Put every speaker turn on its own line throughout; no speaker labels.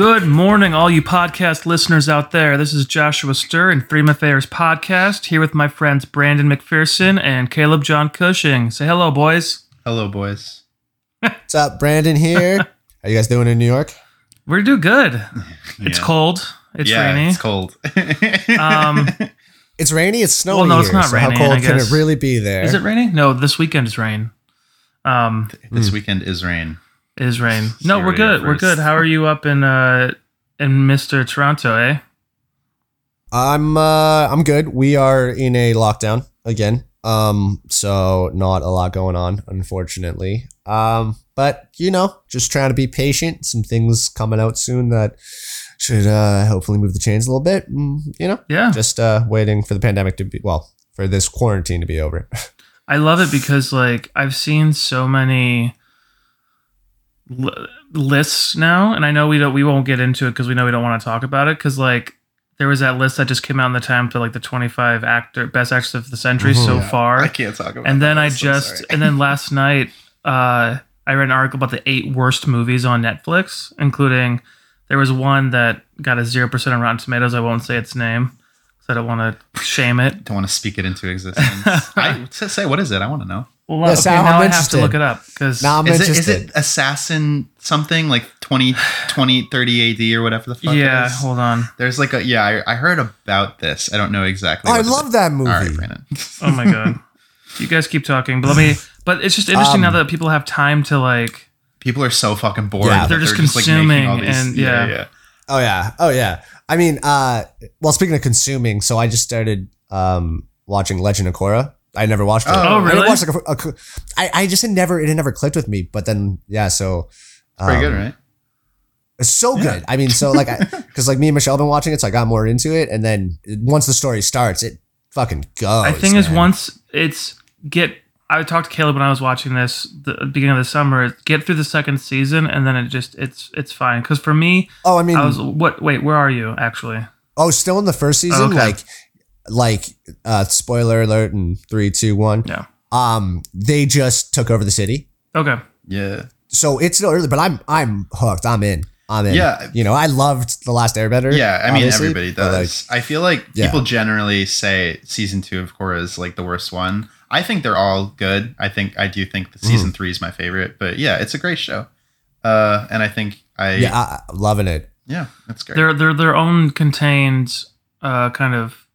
Good morning, all you podcast listeners out there. This is Joshua Stir and 3MFAers Podcast, here with my friends Brandon McPherson and Caleb John Cushing. Say hello, boys.
Hello, boys.
What's up, Brandon here? How you guys doing in New York?
We're doing good. It's cold. It's
yeah,
rainy.
It's cold.
Um,
It's rainy. It's snowing
Well, no, it's
here,
not
so
raining,
How cold
I
can it really be there?
is it raining? No, this weekend is rain. Um,
this weekend is rain.
It is rain. No, we're
right here
good. We're good. How are you up in uh in Mr. Toronto, eh?
I'm uh I'm good. We are in a lockdown again. Um, so not a lot going on, unfortunately. Um, but you know, just trying to be patient. Some things coming out soon that should uh hopefully move the chains a little bit. Mm, you know,
Yeah.
just uh waiting for the pandemic to be well, for this quarantine to be over.
I love it because like I've seen so many li- lists now, and I know we don't we won't get into it because we know we don't want to talk about it because like there was that list that just came out in the time to like the 25 actor best actors of the century
Mhm.
so
Yeah,
far,
I can't talk about.
and then
that.
I
so
just and then last night uh I read an article about the eight worst movies on Netflix, including there was one that got a zero percent on Rotten Tomatoes. I won't say its name because I don't want to shame it.
don't want to speak it into existence. I, say, what is it? I want to know.
Well,
Yes,
okay,
I'm
now I have to look it up because
Now I'm
Is it,
interested.
is it assassin something like 20, 20 30 AD or whatever the fuck?
yeah,
It is?
hold on.
There's like a yeah. I, I heard about this. I don't know exactly.
Oh, I
what it
love that movie.
All right, Brandon.
Oh my god. you guys keep talking, but let me. But it's just interesting
Um,
now that people have time to like.
People are so fucking bored.
Yeah.
They're just
like, making
consuming
all these-
and- yeah.
yeah.
Oh yeah. Oh yeah. I mean, uh well speaking of consuming, so I just started um watching Legend of Korra. I never watched it.
Oh,
Oh,
I never watched like a, a- I, I just had never it had never clicked with me, but then yeah, so
Pretty
um,
good, right?
It's so
Yeah.
good. I mean, so like I cuz like me and Michelle have been watching it, so I got more into it and then once the story starts, it fucking goes.
I think is once it's get. I talked to Caleb when I was watching this the beginning of the summer. Get through the second season, and then it just it's it's fine. Because for me,
Oh, I mean,
I was what? Wait, where are you actually?
oh, still in the first season
Okay.
like like uh spoiler alert in three, two, one.
Yeah.
Um they just took over the city.
Okay.
Yeah.
so it's still early, but I'm I'm hooked. I'm in. I'm in.
Yeah.
You know, I loved the last Airbender.
Yeah, I mean everybody
but, like,
does. I feel like
Yeah.
people generally say season two of Korra is like the worst one. I think they're all good. I think I do think that season three is my favorite. But yeah, it's a great show. Uh, and I think I
yeah,
yeah,
I, I'm loving it.
it's great.
They're they're their own contained uh kind of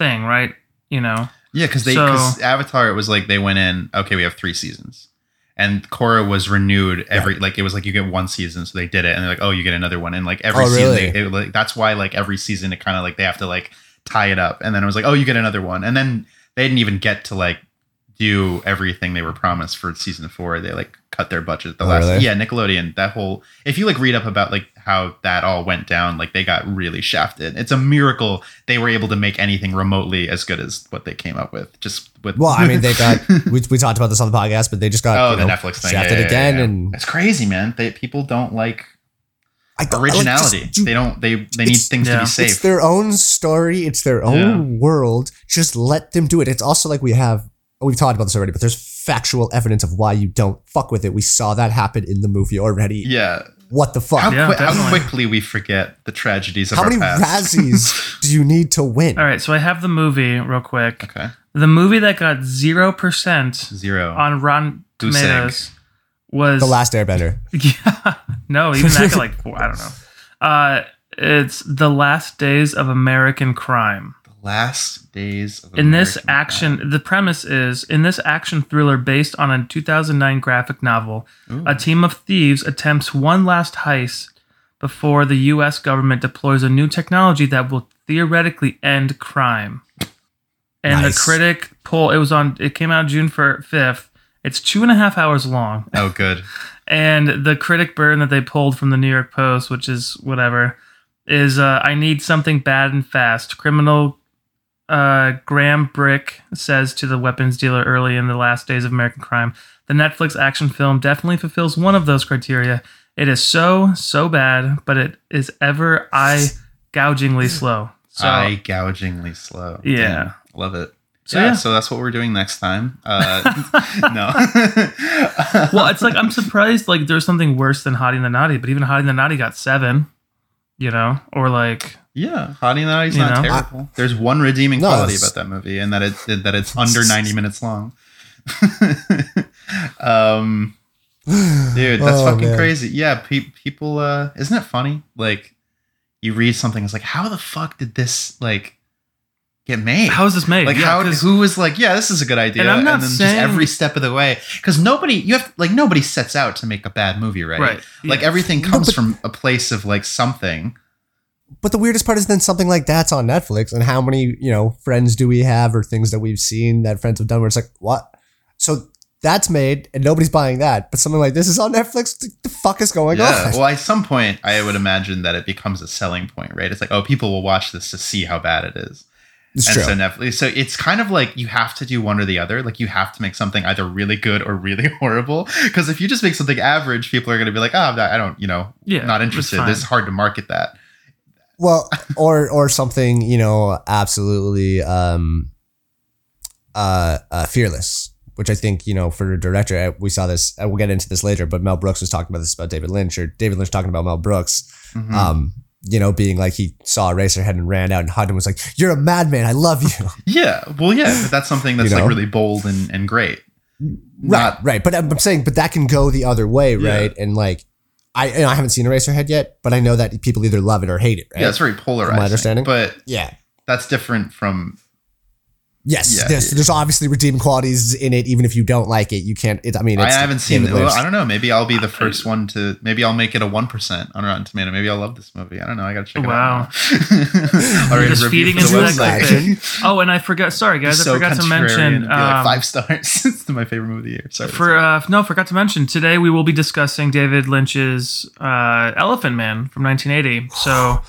thing, right? You know.
yeah, because they
so-
because Avatar it was like they went in. Okay, we have three seasons, and Korra was renewed every like it was like you get one season, so they did it, and they're like, oh, you get another one, and like every
Oh,
season,
really?
they, it, like that's why like every season it kind of like they have to like tie it up, and then it was like, oh, you get another one, and then they didn't even get to like do everything they were promised for season four. They like cut their budget. The
Oh,
last,
really?
yeah, Nickelodeon. That whole if you like read up about like how that all went down, like they got really shafted. It's a miracle they were able to make anything remotely as good as what they came up with. Just with
Well, I mean, they got we, we talked about this on the podcast, but they just got
oh the
know,
Netflix thing
shafted
yeah, yeah,
again,
yeah.
and
it's crazy, man. They people don't like
I like,
originality.
just
they don't. They they need things to be safe.
It's their own story. It's their own world. Just let them do it. It's also like we have. We've talked about this already, but there's factual evidence of why you don't fuck with it. We saw that happen in the movie already.
yeah.
What the fuck?
How,
Yeah,
qui- how quickly we forget the tragedies of
How
our
many
past.
Razzies do you need to win?
All right, so I have the movie real quick.
okay.
The movie that got zero percent
Zero.
on Rotten
Who sang?
Tomatoes was
The Last Airbender.
Yeah, no, even that got like four, I don't know. Uh, it's the last days of American crime.
Last days of
In this
American
action,
crime.
the premise is in this action thriller based on a 2009 graphic novel,
Ooh.
a team of thieves attempts one last heist before the U.S. government deploys a new technology that will theoretically end crime. And
Nice.
the critic poll, it was on, it came out June 5th. It's two and a half hours long.
Oh, good.
And the critic burn that they pulled from the New York Post, which is whatever, is uh, I need something bad and fast. Criminal uh, Graham Bricke says to the weapons dealer early in the last days of American crime. The Netflix action film definitely fulfills one of those criteria. It is so, so bad, but it is ever eye gougingly slow. So,
Eye gougingly slow.
Yeah.
Damn, love it.
So,
yeah,
yeah.
so that's what we're doing next time. Uh, no.
well, it's like I'm surprised like there's something worse than Hottie and the Nottie, but even Hottie and the Nottie got seven. You know, or like
yeah, Hottie and the Nottie's
You
not
know?
terrible. There's one redeeming
No,
quality about that movie, and that it's that it's under 90 minutes long. um, dude, that's
Oh,
fucking
man.
crazy. Yeah, pe- people. Uh, isn't it funny? Like, you read something, it's like, how the fuck did this like get made?
how is this made?
like
Yeah,
how
'cause-
who was like yeah this is a good idea
And I'm not
then
saying-
just every step of the way because nobody you have like nobody sets out to make a bad movie right,
Right,
like
yeah.
everything
No,
comes
but-
from a place of like something
But the weirdest part is then something like that's on Netflix, and how many you know friends do we have or things that we've seen that friends have done where it's like what? So that's made and nobody's buying that, but something like this is on Netflix. The, the fuck is going
yeah
on?
well at some point i would imagine that it becomes a selling point right it's like oh people will watch this to see how bad it is
it's
and
true.
so Netflix, so it's kind of like you have to do one or the other. Like you have to make something either really good or really horrible. Because if you just make something average, people are going to be like, "Oh, I'm not- I don't, you know,
Yeah,
not interested."
fine.
This is hard to market that.
Well, or or something you know absolutely um, uh, uh, fearless, which I think you know for a director uh, we saw this. Uh, we'll get into this later, but Mel Brooks was talking about this about David Lynch, or David Lynch talking about Mel Brooks.
Mhm.
Um, you know, being like he saw Eraserhead and ran out and hugged him was like, "You're a madman. I love you."
Yeah, well, yeah, but that's something that's
You know?
like really bold and, and great.
right, right. But I'm saying, but that can go the other way,
Yeah.
right? And like, I and I haven't seen Eraserhead yet, but I know that people either love it or hate it. Right?
Yeah, it's very polarizing.
understanding.
but
yeah.
that's different from
Yes,
Yeah,
there's,
yeah.
there's obviously redeeming qualities in it. Even if you don't like it, you can't. It, I mean,
I haven't seen.
David
Well, I don't know. Maybe I'll be the first one to. Maybe I'll make it a one percent on Rotten Tomato. Maybe I'll love this movie. I don't know. I gotta check
Wow.
it out. now. I'll write a
just feeding into that
website.
clickbait.
Oh, and I forgot. Sorry, guys,
so
I forgot to mention.
and be like
um,
five stars. it's my favorite movie of the year. Sorry.
For uh, no, forgot to mention today we will be discussing David Lynch's uh, Elephant Man from 1980. So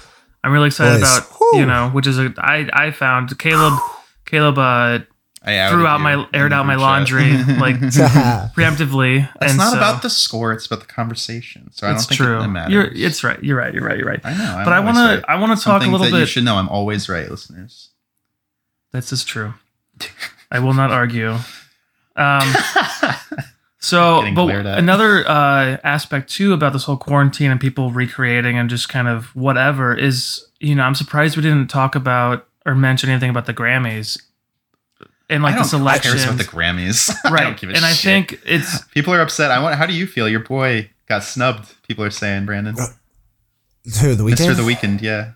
I'm really excited
Boys.
about
Whew.
you know, which is a I I found Caleb Caleb uh,
I
threw out my aired out my
chat.
laundry like preemptively.
It's
and
not
so-
about the score. It's about the conversation. So I don't
It's
think
true.
it matters.
You're it's right. You're right. You're right. You're right.
I know. I'm
But I want
right.
to I want to talk a little
that you should know. I'm always right, listeners.
This is true. I will not argue. Um, so, but another uh, aspect too about this whole quarantine and people recreating and just kind of whatever is, you know, I'm surprised we didn't talk about or mention anything about the Grammys and like
I
the
don't who cares about the Grammys. I
right?
don't give a
and I think it's
people are upset. I want. How do you feel? Your boy got snubbed. People are saying Brandon,
Who the Weeknd?
Mr. The Weeknd. Yeah.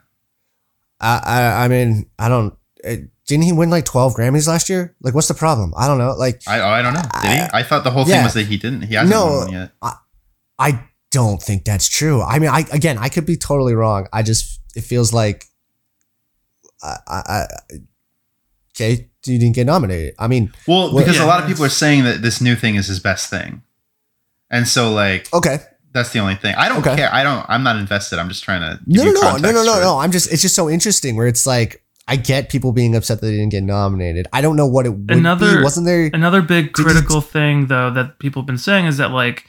I, I I mean, I don't. uh, Didn't he win like 12 Grammys last year? Like, what's the problem? I don't know. Like,
I oh, I don't know. Did he? I thought the whole thing was that he didn't. He hasn't
No.
won one yet.
I don't think that's true. I mean, I again, I could be totally wrong. I just it feels like, I, I, I okay, you didn't get nominated. I mean,
Well,
Well,
because
yeah.
a lot of people are saying that this new thing is his best thing, and so like
okay,
that's the only thing. I don't
Okay.
care. I don't. I'm not invested. I'm just trying to. Give
no, no,
you
no, no, no, no, no. I'm just, it's just so interesting where it's like, I get people being upset that they didn't get nominated. I don't know what it would
Another-
be. Wasn't there?
Another big
Did you-
critical thing, though, that people have been saying is that, like,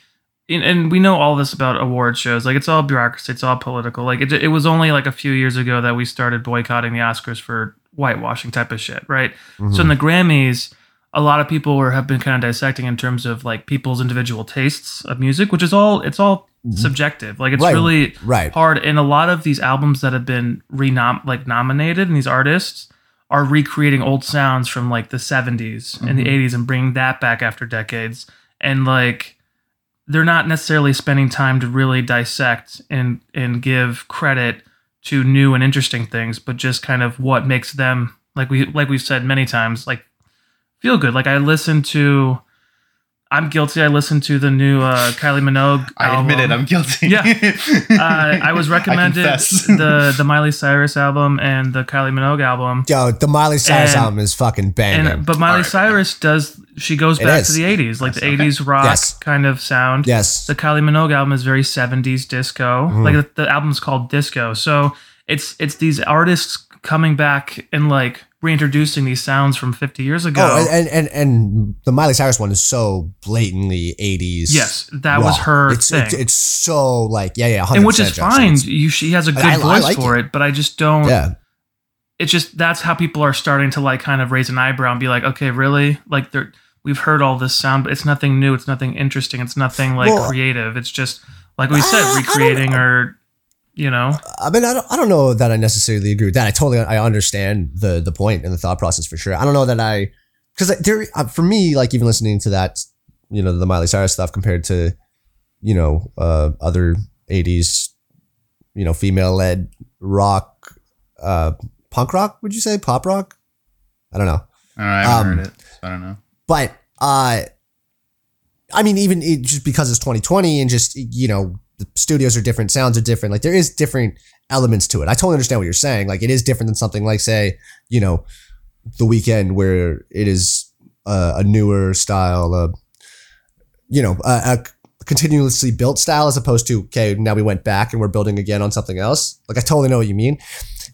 and, and we know all this about award shows. Like, it's all bureaucracy, it's all political. Like, it, it was only like a few years ago that we started boycotting the Oscars for whitewashing type of shit, right?
Mm-hmm.
So in the Grammys, a lot of people were, have been kind of dissecting in terms of like people's individual tastes of music, which is all it's all subjective. Like, it's
Mm-hmm. Right.
really
right.
hard and a lot of these albums that have been renom like nominated and these artists are recreating old sounds from like the 70s and the 80s and bringing that back after decades and like they're not necessarily spending time to really dissect and and give credit to new and interesting things but just kind of what makes them like we like we've said many times like feel good. Like i listened to i'm guilty i listened to the new uh kylie minogue
I admit it. I'm guilty.
Yeah. uh, I was recommended
confess.
the the Miley Cyrus album and the Kylie Minogue album.
Yo, the Miley Cyrus
And-
album is fucking banging.
And but Miley
Alright.
Cyrus does she goes
It
back
is.
to the 80s, like the
Yes, okay.
80s rock
Yes.
kind of sound.
yes.
The Kylie Minogue album is very 70s disco.
Mhm.
Like the, the album's called Disco. So it's it's these artists coming back and like reintroducing these sounds from 50 years ago.
Oh, and, and and the Miley Cyrus one is so blatantly 80s.
yes, that was her
it's,
thing.
It's, it's so like yeah, yeah, 100%
and which is fine. You she has a good
I- I
voice
like
for it. but I just don't
Yeah.
it's just that's how people are starting to like kind of raise an eyebrow and be like, okay, really? Like they're we've heard all this sound, but it's nothing new. It's nothing interesting. It's nothing like
Well,
creative. It's just like we
Uh,
said, recreating or you know.
I mean, I don't, I don't know that I necessarily agree with that. I totally, I understand the the point and the thought process for sure. I don't know that I, because there, uh, for me, like even listening to that, you know, the Miley Cyrus stuff compared to, you know, uh, other '80s, you know, female led rock, uh, punk rock. Would you say pop rock? I don't know.
Know, I haven't
Um,
heard it, so I don't know.
but uh i mean even it, just because it's 2020 and just you know the studios are different sounds are different like there is different elements to it. I totally understand what you're saying like it is different than something like say you know the Weeknd where it is uh, a newer style uh, you know a, a continuously built style as opposed to okay now we went back and we're building again on something else. Like i totally know what you mean.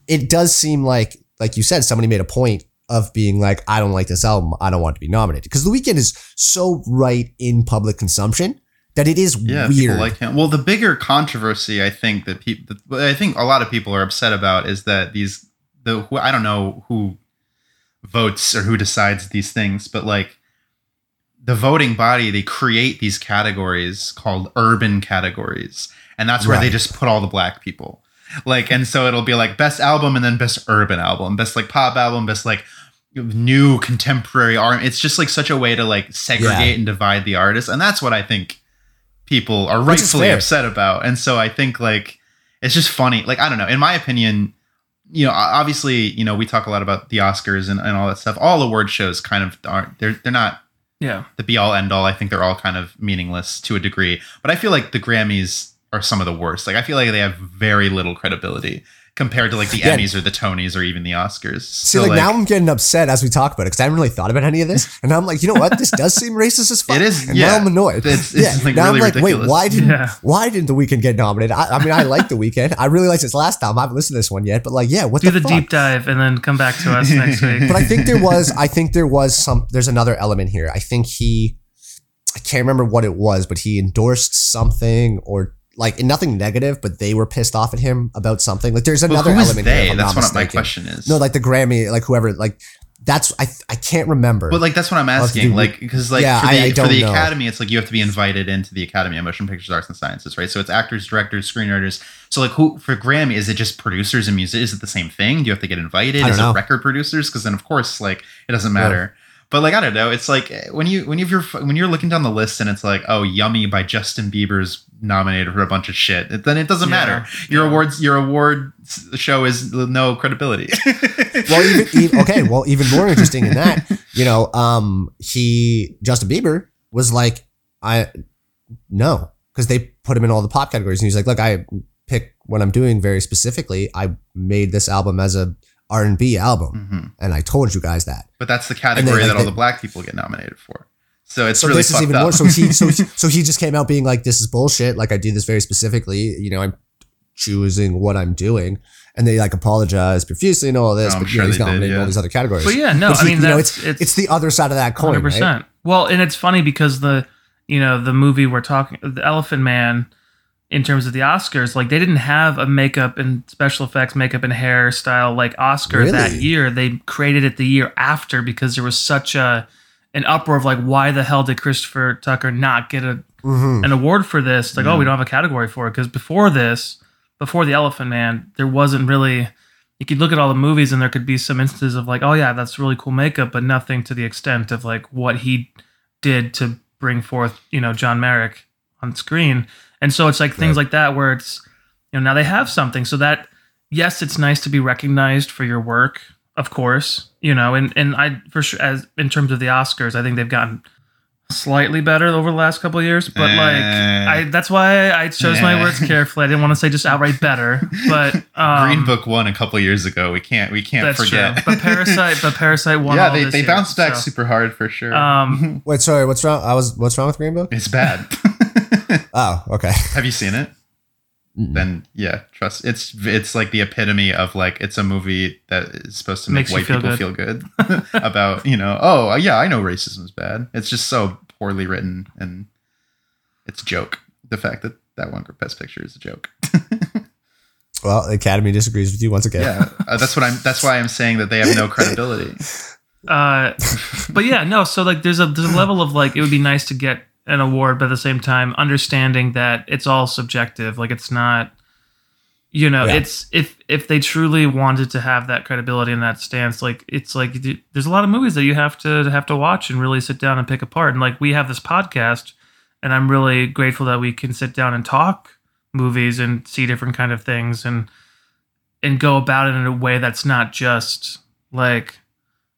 It does seem like like you said somebody made a point of being like i don't like this album. I don't want to be nominated. Because the Weeknd is so right in public consumption that it is
Yeah,
weird
people like him. Well, the bigger controversy I think that people, I think a lot of people are upset about is that these the who- I don't know who votes or who decides these things, but like the voting body, they create these categories called urban categories, and that's where they just put all the black people. Like, and so it'll be like best album and then best urban album, best like pop album, best like new contemporary art. It's just like such a way to like segregate
Yeah.
and divide the artists, and that's what I think people are rightfully upset about. And so I think like it's just funny. Like I don't know. In my opinion, you know, obviously, you know, we talk a lot about the Oscars and, and all that stuff. All award shows kind of aren't they're they're not
Yeah.
the be all end all. I think they're all kind of meaningless to a degree. But I feel like the Grammys are some of the worst. Like I feel like they have very little credibility compared to like the
Yeah.
Emmys or the Tonys or even the Oscars.
See, like, now I'm getting upset as we talk about it because I haven't really thought about any of this, and I'm like, you know what? This does seem racist as fuck.
It is,
And
yeah.
now I'm annoyed.
It's- it's,
yeah.
like,
now
really
I'm like,
ridiculous.
wait, why didn't
Yeah.
why didn't the Weeknd get nominated? I, I mean, I like the Weeknd. I really liked his last album. I haven't listened to this one yet, but like, yeah, what
Do
the,
the
fuck?
deep dive and then come back to us next week.
but I think there was I think there was some there's another element here. I think he I can't remember what it was, but he endorsed something or like nothing negative, but they were pissed off at him about something. Like there's another
who is
element
they? That's what my question is.
No, like the Grammy, like whoever, like that's I I can't remember.
But like that's what I'm asking.
do-
Like because like
Yeah,
for the,
I
for the academy, it's like you have to be invited into the Academy of Motion Pictures Arts and Sciences, right? So it's actors, directors, screenwriters. So like who for Grammy is it just producers and music? Is it the same thing? Do you have to get invited?
I
Is
know.
it record producers? Because then of course like it doesn't matter. But like I don't know, it's like eh, when you when you're when you're looking down the list and it's like oh "Yummy" by Justin Bieber's nominated for a bunch of shit, it- then it doesn't
Yeah.
matter. Your awards your award show is no credibility.
well, even, even okay, well, even more interesting than that, you know, um, he Justin Bieber was like, I no, because they put him in all the pop categories, and he's like, look, I pick what I'm doing very specifically. I made this album as a R and B album,
Mhm.
and I told you guys that.
But that's the category
like,
that all
the-
the black people get nominated for. So it's
So
really
this is even
up.
more. So he, so so he just came out being like, "This is bullshit. Like I do this very specifically. You know, I'm choosing what I'm doing." And they like apologize profusely and all this,
I'm
but you
sure
know, he's
did,
nominated in
yeah.
all these other categories.
But yeah, no,
But
I mean
you know, it's,
it's
it's the other side of that coin,
Hundred
right?
Well, and it's funny because the you know the movie we're talking, the Elephant Man, in terms of the Oscars, like they didn't have a makeup and special effects, makeup and hairstyle like Oscar that year. They created it the year after because there was such a an uproar of like, why the hell did Christopher Tucker not get a
hmm
an award for this? Like, oh, we don't have a category for it because before this, before the Elephant Man, there wasn't really. You could look at all the movies and there could be some instances of like, oh yeah, that's really cool makeup, but nothing to the extent of like what he did to bring forth, you know, John Merrick on screen. And so it's like things
Right.
like that where it's, you know, now they have something. So that yes, it's nice to be recognized for your work, of course, you know, and and I for sure as in terms of the Oscars, I think they've gotten slightly better over the last couple of years, but like
Eh.
I that's why I chose my
Eh.
words carefully. I didn't want to say just outright better, but um,
Green Book won a couple years ago. We can't we can't
That's
forget.
true. But Parasite, but Parasite won.
yeah,
all
they,
this
they
year,
bounced back
so,
super hard for sure.
Um,
Wait, sorry, what's wrong? I was what's wrong with Green Book?
it's bad.
Oh, okay.
Have you seen it?
Mm-mm.
Then yeah, trust. It's it's like the epitome of like it's a movie that is supposed to make
Makes
white
feel
people
good.
feel good about you know oh yeah I know racism is bad. It's just so poorly written and it's a joke. The fact that that one group best picture is a joke.
Well, the Academy disagrees with you once again.
Yeah, uh, that's what I'm. That's why I'm saying that they have no credibility.
Uh, but yeah, no. So like, there's a there's a level of like, it would be nice to get an award, but at the same time, understanding that it's all subjective. Like, it's not. You know,
Yeah.
it's if if they truly wanted to have that credibility and that stance, like it's like there's a lot of movies that you have to have to watch and really sit down and pick apart. And like we have this podcast, and I'm really grateful that we can sit down and talk movies and see different kind of things and and go about it in a way that's not just like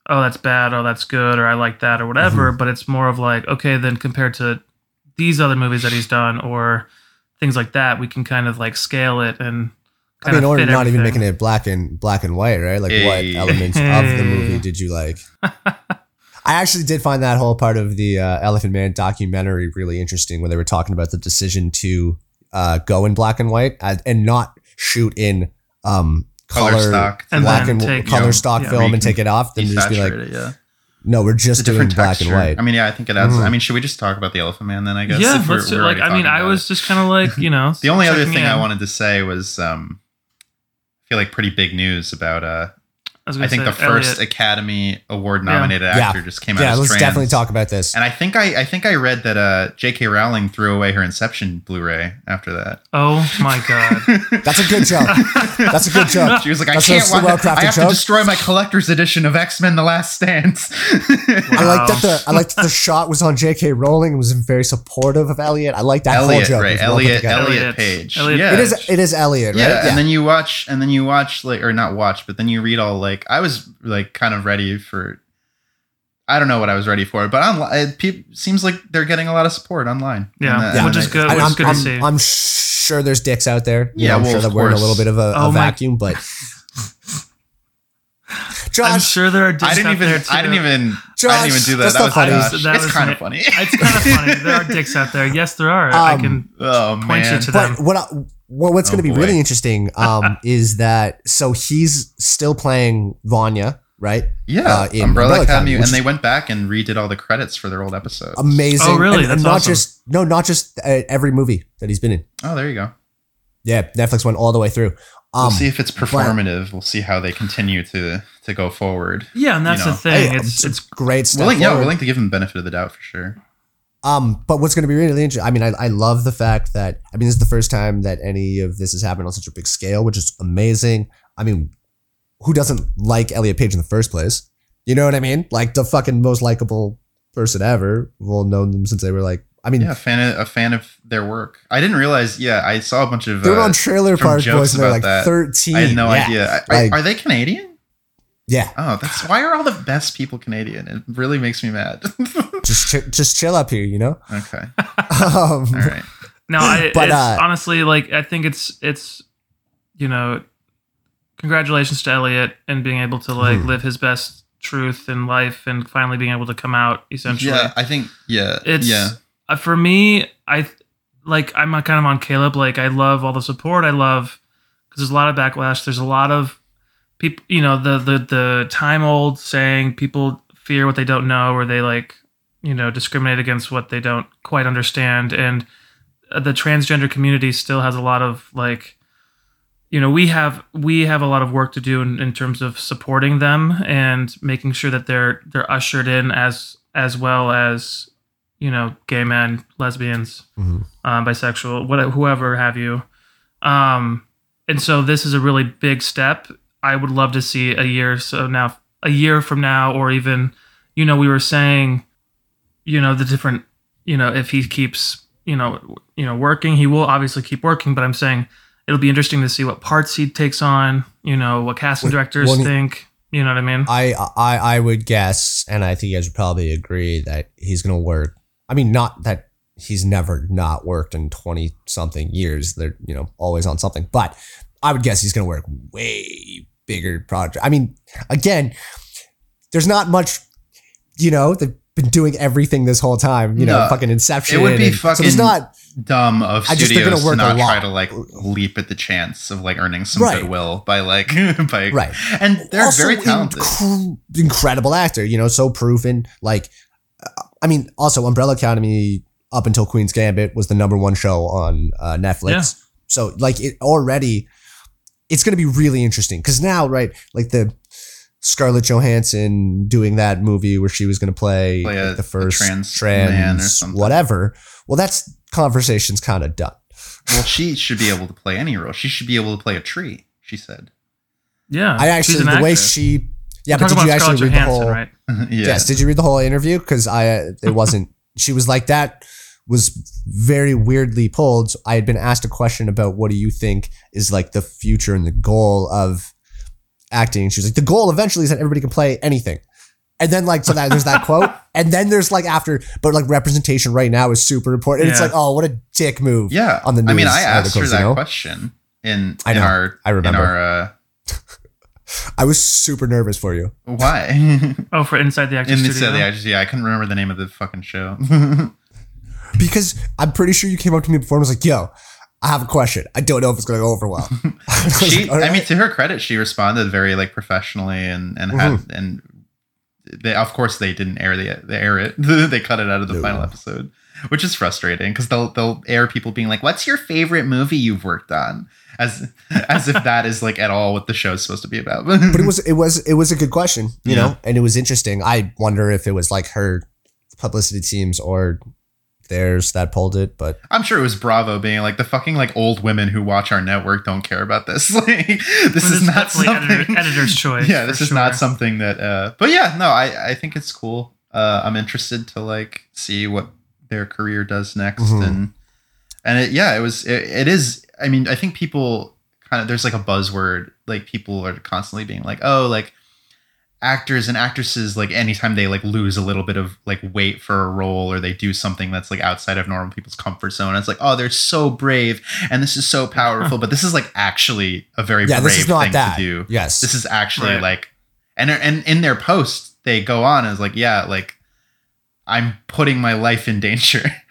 oh that's bad oh that's good or i like that or whatever but it's more of like okay then compared to these other movies that he's done or things like that we can kind of like scale it and
I
kind
mean,
of
or
fit
not even making it black and black and white, right? Like, what
Hey.
elements of the movie did you like? I actually did find that whole part of the uh, Elephant Man documentary really interesting, where they were talking about the decision to uh, go in black and white and, and not shoot in um,
Color
color,
stock.
And
black and
take-
color
you know,
stock
yeah,
film and take it off. Then just be like,
it, yeah.
no, we're
It's
just
a
doing
different
black
texture.
and white.
I mean, yeah, I think it adds.
Mhm.
I mean, should we just talk about the Elephant Man then? I guess.
yeah let's do, like i mean i was
it.
just kind of like you know
The only other thing I wanted to say was, um, I feel like pretty big news about. Uh,
I,
I think
say,
the first
Elliot.
Academy Award nominated
Yeah.
actor just came out
yeah,
as
let's
trans.
definitely talk about this.
And I think I, I think I read that uh, J.K. Rowling threw away her Inception Blu-ray after that.
oh my god
That's a good joke. That's a good joke.
She was like, I
That's a
can't. Watch,
well-crafted
I have
joke.
to destroy my collector's edition of X Men: The Last Stand.
I like that the I like that the shot was on J.K. Rowling and was very supportive of Elliot. I like that whole joke.
right?
It well
Elliot. Elliot,
Elliot.
Page.
Elliot
yeah,
It is it is Elliot, right?
yeah, and then you watch, and then you watch like, or not watch, but then you read all like, I was like kind of ready for. I don't know what I was ready for, but online, it pe- seems like they're getting a lot of support online.
Yeah,
And, uh,
Yeah.
which is good.
I-
And
Which
I'm,
to see.
I'm sure there's dicks out there. You
Yeah,
know, I'm
well,
sure
of
that we're in a little bit of a, a
Oh my-
vacuum, but
i'm sure there are
I
dicks
didn't
out
even.
there too.
I didn't even. I didn't even do that.
that's
That
not
was
funny.
Josh.
That
it's
was
kind of funny.
it's kind of funny there are dicks out there yes there are i
Um,
can
oh
point
man.
you to them
what I, what what's
Oh,
going to be
boy.
really interesting um, is that so he's still playing Vanya, right?
Yeah,
uh, in
Umbrella,
Umbrella
Academy,
Academy,
and they went back and redid all the credits for their old episodes.
Amazing.
Oh, really?
And, and not
awesome.
just no, not just uh, every movie that he's been in.
oh, there you go.
Yeah, Netflix went all the way through. Um,
We'll see if it's performative. We'll see how they continue to to go forward.
yeah and that's
you know.
the thing
hey,
it's it's
great stuff.
Willing, yeah,
forward.
willing to give them benefit of the doubt for sure.
Um, but what's going to be really interesting? I mean, I, I love the fact that I mean, this is the first time that any of this has happened on such a big scale, which is amazing. I mean, who doesn't like Elliot Page in the first place? You know what I mean? Like the fucking most likable person ever. We've all known them since they were like. I mean,
Yeah, a fan of, a fan of their work. I didn't realize. Yeah, I saw a bunch of.
they were
uh,
on Trailer Park Boys and they're like
that.
thirteen.
I had no
Yeah.
idea. I,
Like-
are they Canadian?
Yeah,
Oh, that's why are all the best people Canadian? It really makes me mad.
just ch- just chill up here, you know.
okay,
Um,
all right.
no I,
But,
it's
uh,
honestly like i think it's it's you know congratulations to elliot and being able to like
Hmm.
live his best truth in life and finally being able to come out essentially
Yeah, I think. Yeah,
it's
yeah.
uh, for me i like i'm kind of on caleb like i love all the support i love because there's a lot of backlash there's a lot of people you know the the the time old saying people fear what they don't know or they like you know discriminate against what they don't quite understand and uh, the transgender community still has a lot of like you know we have we have a lot of work to do in, in terms of supporting them and making sure that they're they're ushered in as as well as you know gay men lesbians
Mhm.
um, bisexual what whoever have you um and so this is a really big step i would love to see a year so now a year from now or even you know we were saying you know the different you know if he keeps you know you know working he will obviously keep working but i'm saying it'll be interesting to see what parts he takes on you know what casting directors think you know what i mean
I I I would guess, and I think you guys would probably agree that he's gonna work. I mean, not that he's never not worked in twenty something years. They're you know always on something, but I would guess he's gonna work way bigger project. I mean, again, there's not much. You know, they've been doing everything this whole time. You know, fucking Inception.
It would be
and- So there's
fucking
not.
Dumb of
I just
studios
work
to not try to like leap at the chance of like earning some
Right.
goodwill by like by
Right.
and they're
Also
very talented.
inc- incredible actor, you know, so proven. Like, uh, I mean, also Umbrella Academy up until Queen's Gambit was the number one show on uh, Netflix.
Yeah.
So like it already, it's going to be really interesting because now, right, like the Scarlett Johansson doing that movie where she was going to play,
Play
like,
a-
the first trans,
trans man or something.
whatever. Well, that's conversation's kind of done.
Well, she should be able to play any role. She should be able to play a tree. She said.
Yeah,
I
she's
actually
an
the way she, yeah,
We're
but did you actually
Scarlett
read the whole?
right?
yeah.
Yes. Did you read the whole interview? Because I, uh, it wasn't. she was like that was very weirdly pulled. I had been asked a question about what do you think is like the future and the goal of acting. She was like, the goal eventually is that everybody can play anything. And then like so that there's that quote, and then there's like after, but like representation right now is super important. And it's like, oh, what a dick move.
Yeah.
On the
I mean,
news
I asked her that
you know?
question in
I
in
know.
our
I remember.
in our uh,
I was super nervous for you
why
Oh, for Inside the Actors
in the
Studio.
yeah, just, yeah, I couldn't remember the name of the fucking show.
because I'm pretty sure you came up to me before and was like, yo, I have a question. I don't know if it's going to go over well. I
she,
like, "All
I mean, to her credit, she responded very like professionally and and had
Mm-hmm.
and they of course they didn't air the they air it they cut it out of the
No.
final episode, which is frustrating because they'll they'll air people being like, "What's your favorite movie you've worked on?" As as if that is like at all what the show's supposed to be about.
but it was it was it was a good question, you
Yeah.
know, and it was interesting. I wonder if it was like her publicity teams or theirs that pulled it, but
I'm sure it was Bravo being like the fucking like old women who watch our network don't care about this. like this
Well,
is not
definitely
something.
editor- editor's choice,
yeah, this is not something that. uh But yeah, no, I I think it's cool. Uh I'm interested to like see what their career does next,
Mhm.
and and it yeah, it was it, it is. I mean, I think people kind of there's like a buzzword like people are constantly being like, oh, like actors and actresses like anytime they like lose a little bit of like weight for a role or they do something that's like outside of normal people's comfort zone it's like oh they're so brave and this is so powerful. But this is like actually a very
yeah,
brave
this is not
thing
that.
to do.
Yes,
this is actually
Right.
like and and in their post they go on as like yeah like i'm putting my life in danger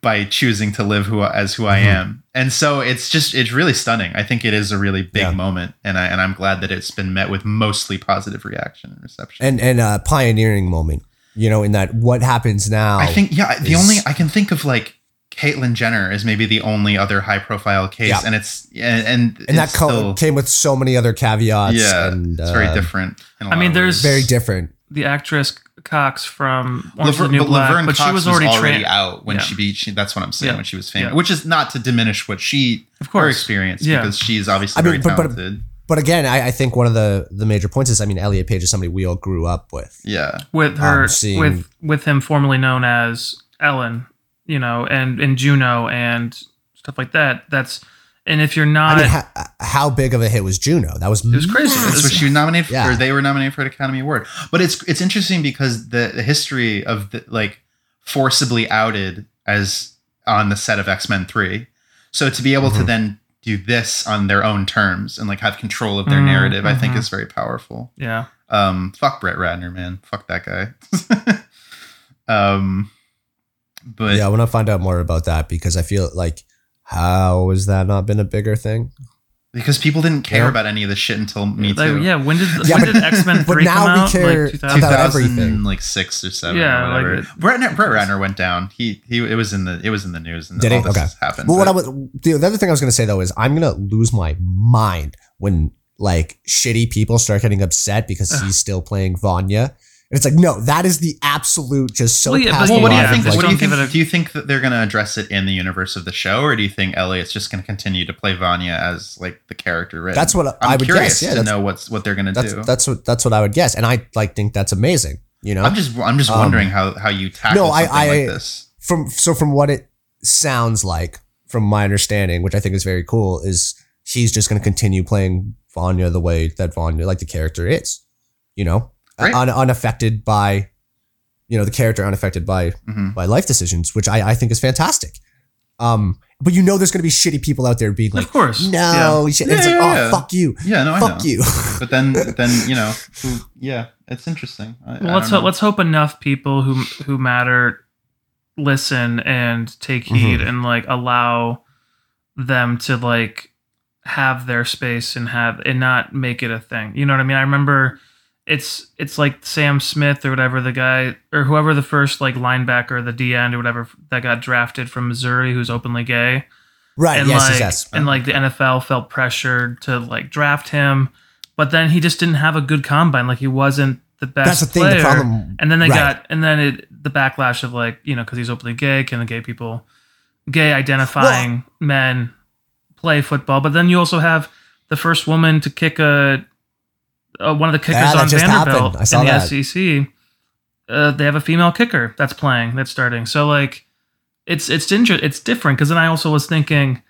by choosing to live who as who i
Mhm.
am and so it's just it's really stunning i think it is a really big
Yeah.
moment and i and i'm glad that it's been met with mostly positive reaction and reception
and and a pioneering moment, you know, in that what happens now.
i think yeah the
is-
only i can think of like Caitlyn Jenner is maybe the only other high profile case,
Yeah.
and it's and and,
and that co-
still,
came with so many other caveats.
yeah,
and,
it's very
uh,
different. in a
I
lot
mean, there's-
ways.
Very different.
the actress Cox from Orange is
Laverne,
the New
but
Black,
Laverne
but
Cox
she was already,
already
tra-
out when
Yeah.
she beat. She, that's what I'm saying
Yeah.
when she was famous,
Yeah.
which is not to diminish what she
Of
her
course.
experience
Yeah.
because she's obviously
I mean,
very
but- but-
talented.
But again, I, I think one of the the major points is, I mean, Elliot Page is somebody we all grew up with.
yeah,
with her
um, seeing-
with with him formerly known as Ellen, you know, and and Juno and stuff like that. That's and if you're not,
I mean, how, how big of a hit was Juno? That was
it was crazy.
massive.
that's what she was nominated for.
Yeah.
Or they were nominated for an Academy Award. But it's it's interesting because the, the history of the like forcibly outed as on the set of X Men Three. So to be able to
Mhm.
then do this on their own terms and like have control of their
Mm,
narrative, I think
mhm.
is very powerful.
yeah,
Um, fuck Brett Ratner, man. Fuck that guy. um, but
yeah, I want to find out more about that because I feel like how has that not been a bigger thing?
because people didn't care
Yeah.
about any of this shit until Me
like,
Too.
yeah. When did
Yeah,
when
but-
did X Men three
now
come
we
out?
care
like 2000?
about everything.
like six or seven.
Yeah,
or
like
whatever.
it-
Brett, Brett Ratner went down. He he. It was in the it was in the news and
Did
all
it?
this
Okay.
happened.
Well, what I was the other thing I was going to say though is I'm going to lose my mind when like shitty people start getting upset because
Ugh.
he's still playing Vanya. And it's like, no, that is the absolute just so
Well, yeah, but
past
he-
the
well, what do you think?
just
What do you think?
a-
do you think that they're going to address it in the universe of the show, or do you think Elliot's just going to continue to play Vanya as like the character? Written?
That's what
I'm
I would
curious
guess. Yeah,
to know what's what they're going to do.
that's what that's what I would guess, and I like think that's amazing. You know,
I'm just I'm just
Um,
wondering how how you tackle
no, I-
something
I-
like this.
from so from what it sounds like, from my understanding, which I think is very cool, is he's just going to continue playing Vanya the way that Vanya, like the character, is. You know,
Right.
Un- unaffected by, you know, the character unaffected by
hmm
by life decisions, which I I think is fantastic. Um, but you know, there's going to be shitty people out there being like,
of course.
no, you should. and it's
Yeah,
like,
yeah,
oh,
yeah.
fuck you,
Yeah, no, I
fuck
know.
you.
But then then you know, who, yeah, it's interesting. I,
Well,
I
let's
don't
hope, let's hope enough people who who matter listen and take heed
Mhm.
and like allow them to like have their space and have and not make it a thing. You know what I mean? I remember it's it's like Sam Smith or whatever the guy or whoever the first like linebacker, the D end or whatever that got drafted from Missouri who's openly gay.
Right.
and
yes,
like
yes, yes.
and like the NFL felt pressured to like draft him, but then he just didn't have a good combine. Like he wasn't the best.
That's the thing.
Player.
The problem.
And then they
Right.
got and then it the backlash of like you know because he's openly gay, can the gay people, gay identifying men, play football? But then you also have the first woman to kick a, uh one of the kickers
Yeah,
on Vanderbilt.
I saw
in the
that.
SEC. Uh, they have a female kicker that's playing, that's starting. So like, it's it's inter- it's different because then I also was thinking,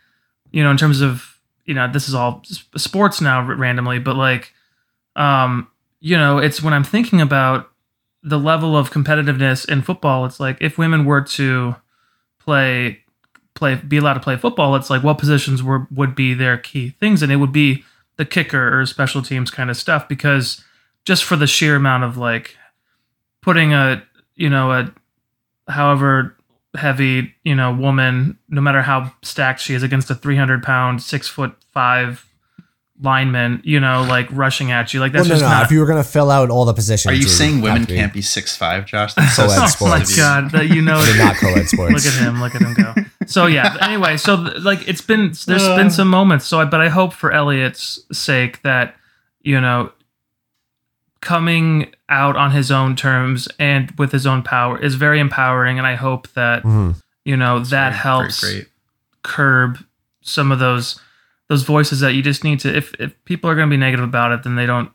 you know, in terms of you know this is all sports now randomly, but like, um, you know, it's when I'm thinking about the level of competitiveness in football. It's like if women were to play play be allowed to play football, it's like what positions were would be their key things, and it would be the kicker or special teams kind of stuff because just for the sheer amount of like putting a you know a however heavy you know woman no matter how stacked she is against a 300 pound six foot five lineman you know like rushing at you like
Well,
that's
no,
just
no.
not
If you were gonna fill out all the positions,
Are you saying women can't be six five, Josh? That's so
oh
sports.
my god that you know
They're not co-ed sports.
Look at him! Look at him go. So yeah. Anyway, so like it's been there's been some moments. So I but I hope for Elliot's sake that you know coming out on his own terms and with his own power is very empowering, and I hope that
Mhm.
you know that
Very, very
helps
great.
curb some of those those voices that you just need to. If if people are going to be negative about it, then they don't.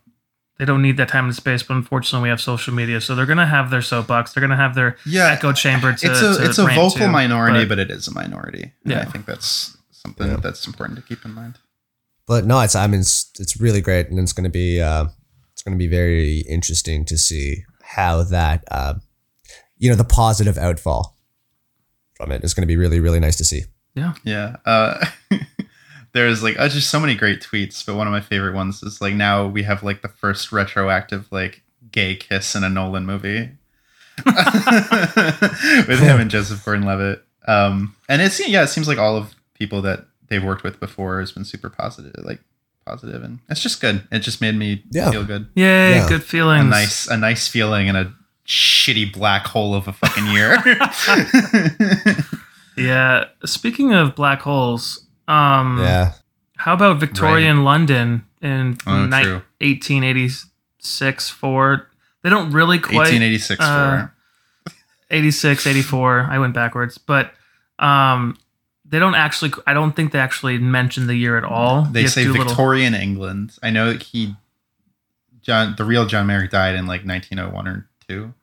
They don't need that time and space, but unfortunately, we have social media, so they're gonna have their soapbox. They're gonna have their
Yeah,
echo chamber to.
it's a
to
it's a vocal
to,
minority,
but-
but, it is a minority. And
Yeah.
I think that's something
Yeah.
that's important to keep in mind.
But no, it's I mean it's, it's really great, and it's gonna be uh, it's gonna be very interesting to see how that uh, you know the positive outfall from it is gonna be really really nice to see.
Yeah, yeah. Uh, there's like uh, just so many great tweets, but one of my favorite ones is like now we have like the first retroactive like gay kiss in a Nolan movie with him and Joseph Gordon-Levitt. Um, and it's yeah, it seems like all of people that they've worked with before has been super positive, like positive, and it's just good. It just made me
Yeah.
feel good.
Yay,
Yeah.
good
A
feelings.
nice, a nice feeling in a shitty black hole of a fucking year.
Yeah. Speaking of black holes, um,
Yeah,
how about Victorian London in
Oh,
ni- 1886 4? They don't really quite
1886
uh,
for
86, 84. I went backwards, but um, they don't actually. I don't think they actually mention the year at all.
They
You
say
to do a little-
Victorian England. I know that he, John, the real John Merrick died in like 1901 or two.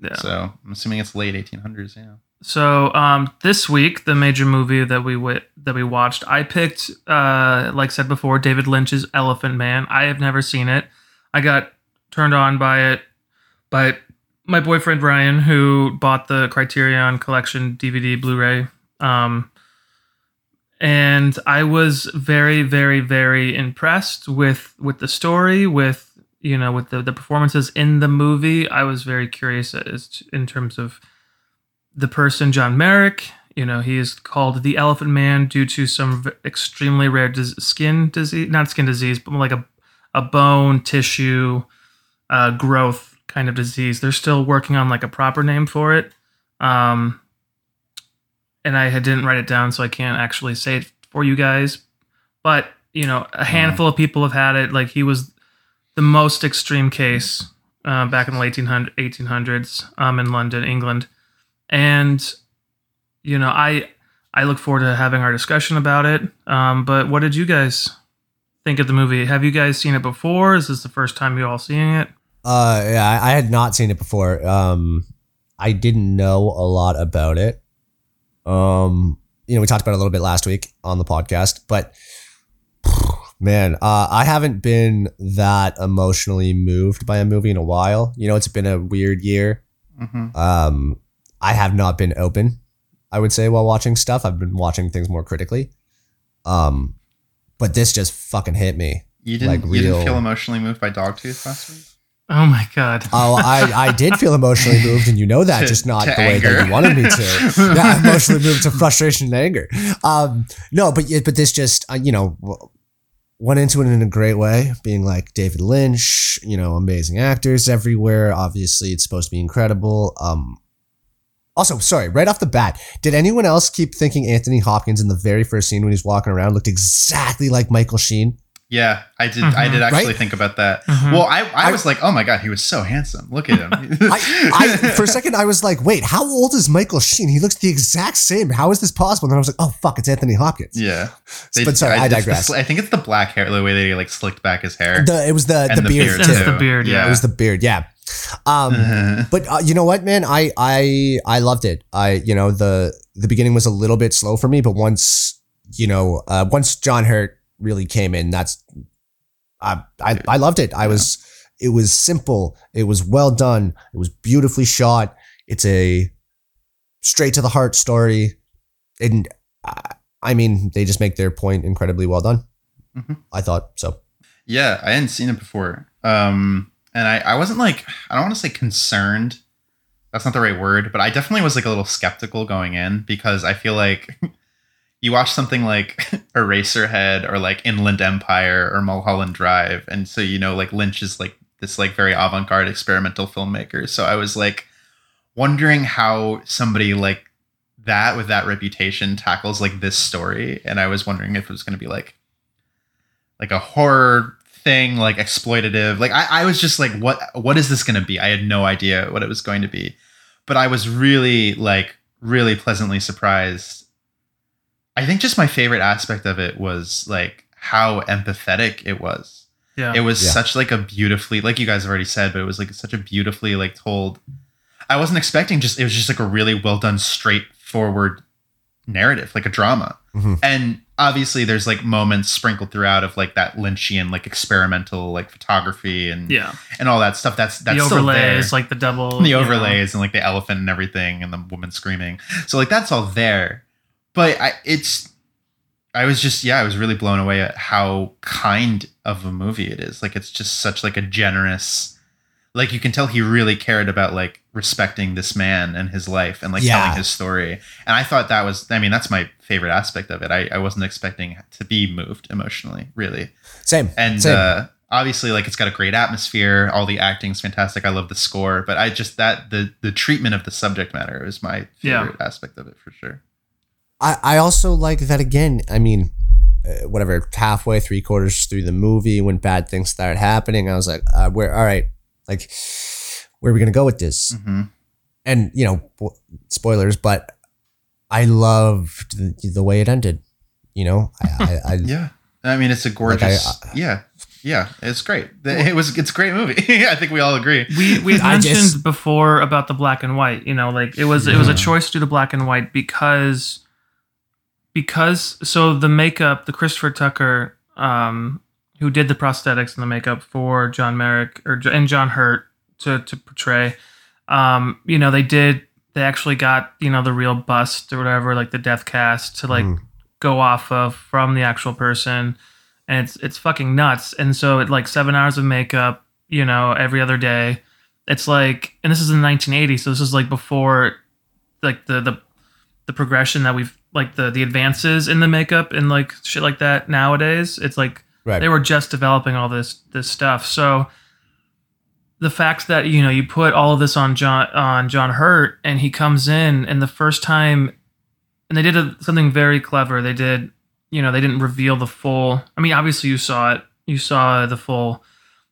Yeah.
So I'm assuming it's late 1800s. Yeah.
So um, this week, the major movie that we w- that we watched, I picked, uh, like said before, David Lynch's Elephant Man. I have never seen it. I got turned on by it by my boyfriend Ryan, who bought the Criterion Collection DVD Blu-ray. Um, and I was very, very, very impressed with with the story, with you know, with the the performances in the movie. I was very curious as to, in terms of the person John Merrick. You know, he is called the Elephant Man due to some extremely rare dis- skin disease, not skin disease, but like a a bone tissue uh, growth kind of disease. They're still working on like a proper name for it. Um, and I didn't write it down, so I can't actually say it for you guys. But you know, a handful of people have had it. Like he was the most extreme case uh, back in the late 1800, 1800s um, in London, England, and you know, I I look forward to having our discussion about it. Um, but what did you guys think of the movie? Have you guys seen it before? Is this the first time you all seeing it?
uh, yeah, I, I had not seen it before. Um, I didn't know a lot about it. Um, you know, we talked about it a little bit last week on the podcast, but man, uh, I haven't been that emotionally moved by a movie in a while. You know, it's been a weird year.
hmm
Um, I have not been open, I would say, while watching stuff. I've been watching things more critically. Um, but this just fucking hit me.
You didn't.
Like
you didn't feel emotionally moved by Dogtooth last week.
Oh my god!
Oh, I, I did feel emotionally moved, and you know that,
To-
just not
to
the way that you wanted me to. yeah, emotionally moved to frustration and anger. Um, no, but but this just uh, you know went into it in a great way, being like David Lynch, you know, amazing actors everywhere. Obviously, it's supposed to be incredible. Um, Also, sorry, right off the bat, did anyone else keep thinking Anthony Hopkins in the very first scene when he's walking around looked exactly like Michael Sheen?
Yeah, I did. I did actually
Right?
think about that.
Mhm.
Well, I, I,
I-
was like, oh my god, he was so handsome. Look at him.
I, I for a second I was like, wait, how old is Michael Sheen? He looks the exact same. How is this possible? And then I was like, oh fuck, it's Anthony Hopkins.
yeah.
But sorry, I
it's the
digress.
sl- I think it's the black hair, the way they like slicked back his hair.
The, it was the the,
the
beard
beard,
It's
too.
the beard, yeah.
It was the beard, yeah. Um, but uh, you know what, man, I I I loved it. I you know the the beginning was a little bit slow for me, but once you know uh, once John Hurt really came in, that's I I, I loved it. I was it was simple. It was well done. It was beautifully shot. It's a straight to the heart story, and I, I mean they just make their point incredibly well done.
Mhm.
I thought so.
Yeah, I hadn't seen it before. Um, and I, I wasn't like, I don't want to say concerned. That's not the right word, but I definitely was like a little skeptical going in because I feel like you watch something like Eraserhead or like Inland Empire or Mulholland Drive, and so you know like Lynch is like this like very avant-garde experimental filmmaker. So I was like wondering how somebody like that with that reputation tackles like this story, and I was wondering if it was going to be like like a horror thing, like exploitative. Like I, I was just like, what what is this gonna be? I had no idea what it was going to be. But I was really like really pleasantly surprised. I think just my favorite aspect of it was like how empathetic it was.
Yeah.
It was
Yeah.
such like a beautifully like you guys have already said, but it was like such a beautifully like told I wasn't expecting just it was just like a really well done straightforward narrative, like a drama.
Mhm.
And obviously there's like moments sprinkled throughout of like that Lynchian like experimental like photography and
yeah.
and all that stuff. That's that's
the
still there.
like the double.
the
you know.
overlays and like the elephant and everything and the woman screaming. So like that's all there. But I it's I was just yeah, I was really blown away at how kind of a movie it is. Like it's just such like a generous like you can tell he really cared about like respecting this man and his life and like
Yeah.
telling his story. And I thought that was I mean that's my favorite aspect of it. I, I wasn't expecting to be moved emotionally, really
Same.
and
Same.
uh, obviously like it's got a great atmosphere all the acting's fantastic i love the score but i just that the the treatment of the subject matter is my
Yeah.
favorite aspect of it for sure
I, I also like that again. I mean, uh, whatever, halfway, three quarters through the movie, when bad things started happening, I was like, uh, "Where? All right, like, where are we gonna go with this?"
hmm
And you know, spoilers, but I loved the, the way it ended. You know, I, I, I
yeah i mean it's a gorgeous
uh,
yeah yeah it's great it was it's a great movie i think we all agree
We we
I
mentioned
just-
before about the black and white. You know, like it was it was a
Yeah.
choice to do the black and white because because so the makeup, the Christopher Tucker, um, who did the prosthetics and the makeup for John Merrick or and John Hurt to to portray, um, you know, they did they actually got you know the real bust or whatever, like the death cast to like
Mm.
go off of from the actual person. And it's it's fucking nuts. And so it like seven hours of makeup you know every other day. It's like and this is in 1980 so this is like before like the the the progression that we've like the the advances in the makeup and like shit like that nowadays. It's like
right.
they were just developing all this this stuff. So the fact that you know you put all of this on John on John Hurt and he comes in and the first time and they did a, something very clever. They did you know they didn't reveal the full. I mean, obviously you saw it. You saw the full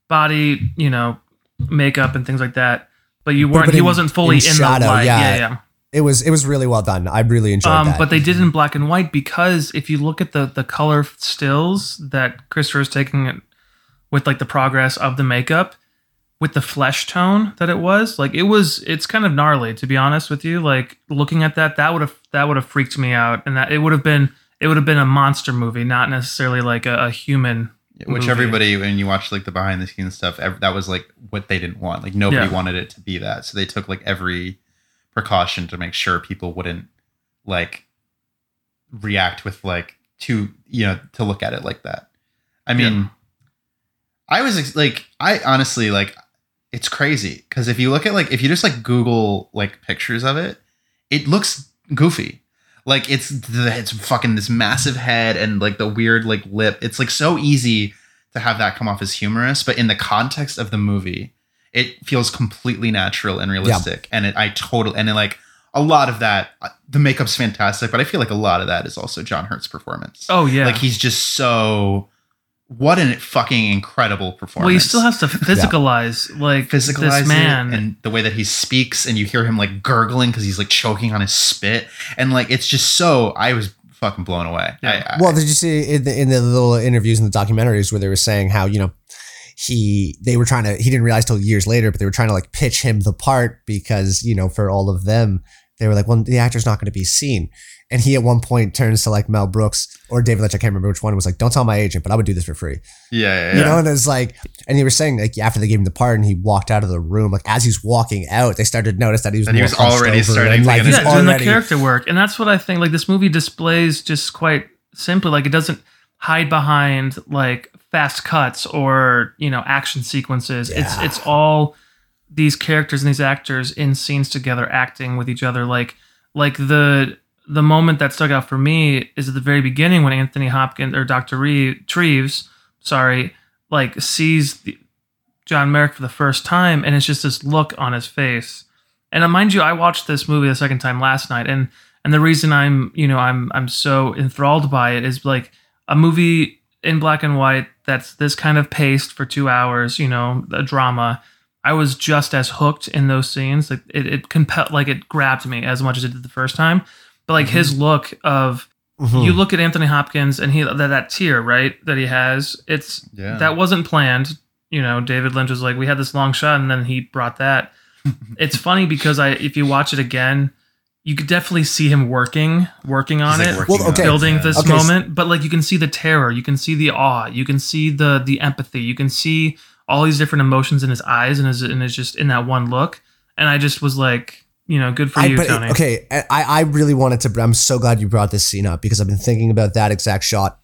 body, you know, makeup and things like that. But you weren't.
but
he
in-
wasn't fully
in
in,
shadow,
the light.
yeah.
yeah, yeah.
It was it was really well done. I really enjoyed
Um,
that.
but they did it in black and white because if you look at the the color stills that Christopher is taking it with like the progress of the makeup with the flesh tone that it was like it was it's kind of gnarly to be honest with you like looking at that that would have that would have freaked me out and that it would have been it would have been a monster movie not necessarily like a, a human
which
movie.
everybody when you watch like the behind the scenes stuff ev- that was like what they didn't want like nobody
Yeah.
wanted it to be that so they took like every precaution to make sure people wouldn't like react with like to you know to look at it like that. I mean
Yeah.
i was ex- like i honestly like it's crazy because if you look at like if you just like google like pictures of it it looks goofy. Like it's the it's fucking this massive head and like the weird like lip. It's like so easy to have that come off as humorous but in the context of the movie it feels completely natural and realistic and it i totally and it like a lot of that uh, the makeup's fantastic, but I feel like a lot of that is also John Hurt's performance.
Oh yeah.
Like he's just so what an fucking incredible performance.
well, he still has to physicalize like
physicalize
this man.
and the way that he speaks and you hear him like gurgling because he's like choking on his spit and like it's just so I was fucking blown away.
Yeah.
I, I,
Well, did you see in the, in the little interviews in the documentaries where they were saying how you know he they were trying to he didn't realize till years later, but they were trying to like pitch him the part because you know for all of them they were like, well, the actor's not going to be seen. And he at one point turns to like Mel Brooks or David Lynch, I can't remember which one, was like, "Don't tell my agent, but I would do this for free."
yeah, yeah,
You
yeah.
know, and it's like, and he was saying like after they gave him the part and he walked out of the room, like as he's walking out, they started to notice that he was
That he was already
over
starting
and, like
get
he's
yeah, doing the character work, and that's what I think. Like this movie displays just quite simply, like it doesn't hide behind like fast cuts or you know action sequences. It's
Yeah.
it's all these characters and these actors in scenes together, acting with each other. Like like the the moment that stuck out for me is at the very beginning when Anthony Hopkins or Dr. Reeve, Treves, sorry, like sees the, John Merrick for the first time, and it's just this look on his face. And uh, mind you, I watched this movie the second time last night, and and the reason I'm you know I'm I'm so enthralled by it is like a movie in black and white that's this kind of paced for two hours, you know, a drama. I was just as hooked in those scenes. Like it, it compelled, like it grabbed me as much as it did the first time. But like his look of
Mhm.
you look at Anthony Hopkins and he that, that tear right that he has. It's
Yeah.
that wasn't planned. You know, David Lynch was like, we had this long shot, and then he brought that. it's funny because I, if you watch it again, you could definitely see him working, working on
like,
it,
working
Well, okay.
building
yeah.
this
Okay,
moment. But like, you can see the terror, you can see the awe, you can see the the empathy, you can see all these different emotions in his eyes, and his and it's just in that one look. And I just was like, you know, good for
I,
you,
but
Tony.
okay, I, I really wanted to. I'm so glad you brought this scene up because I've been thinking about that exact shot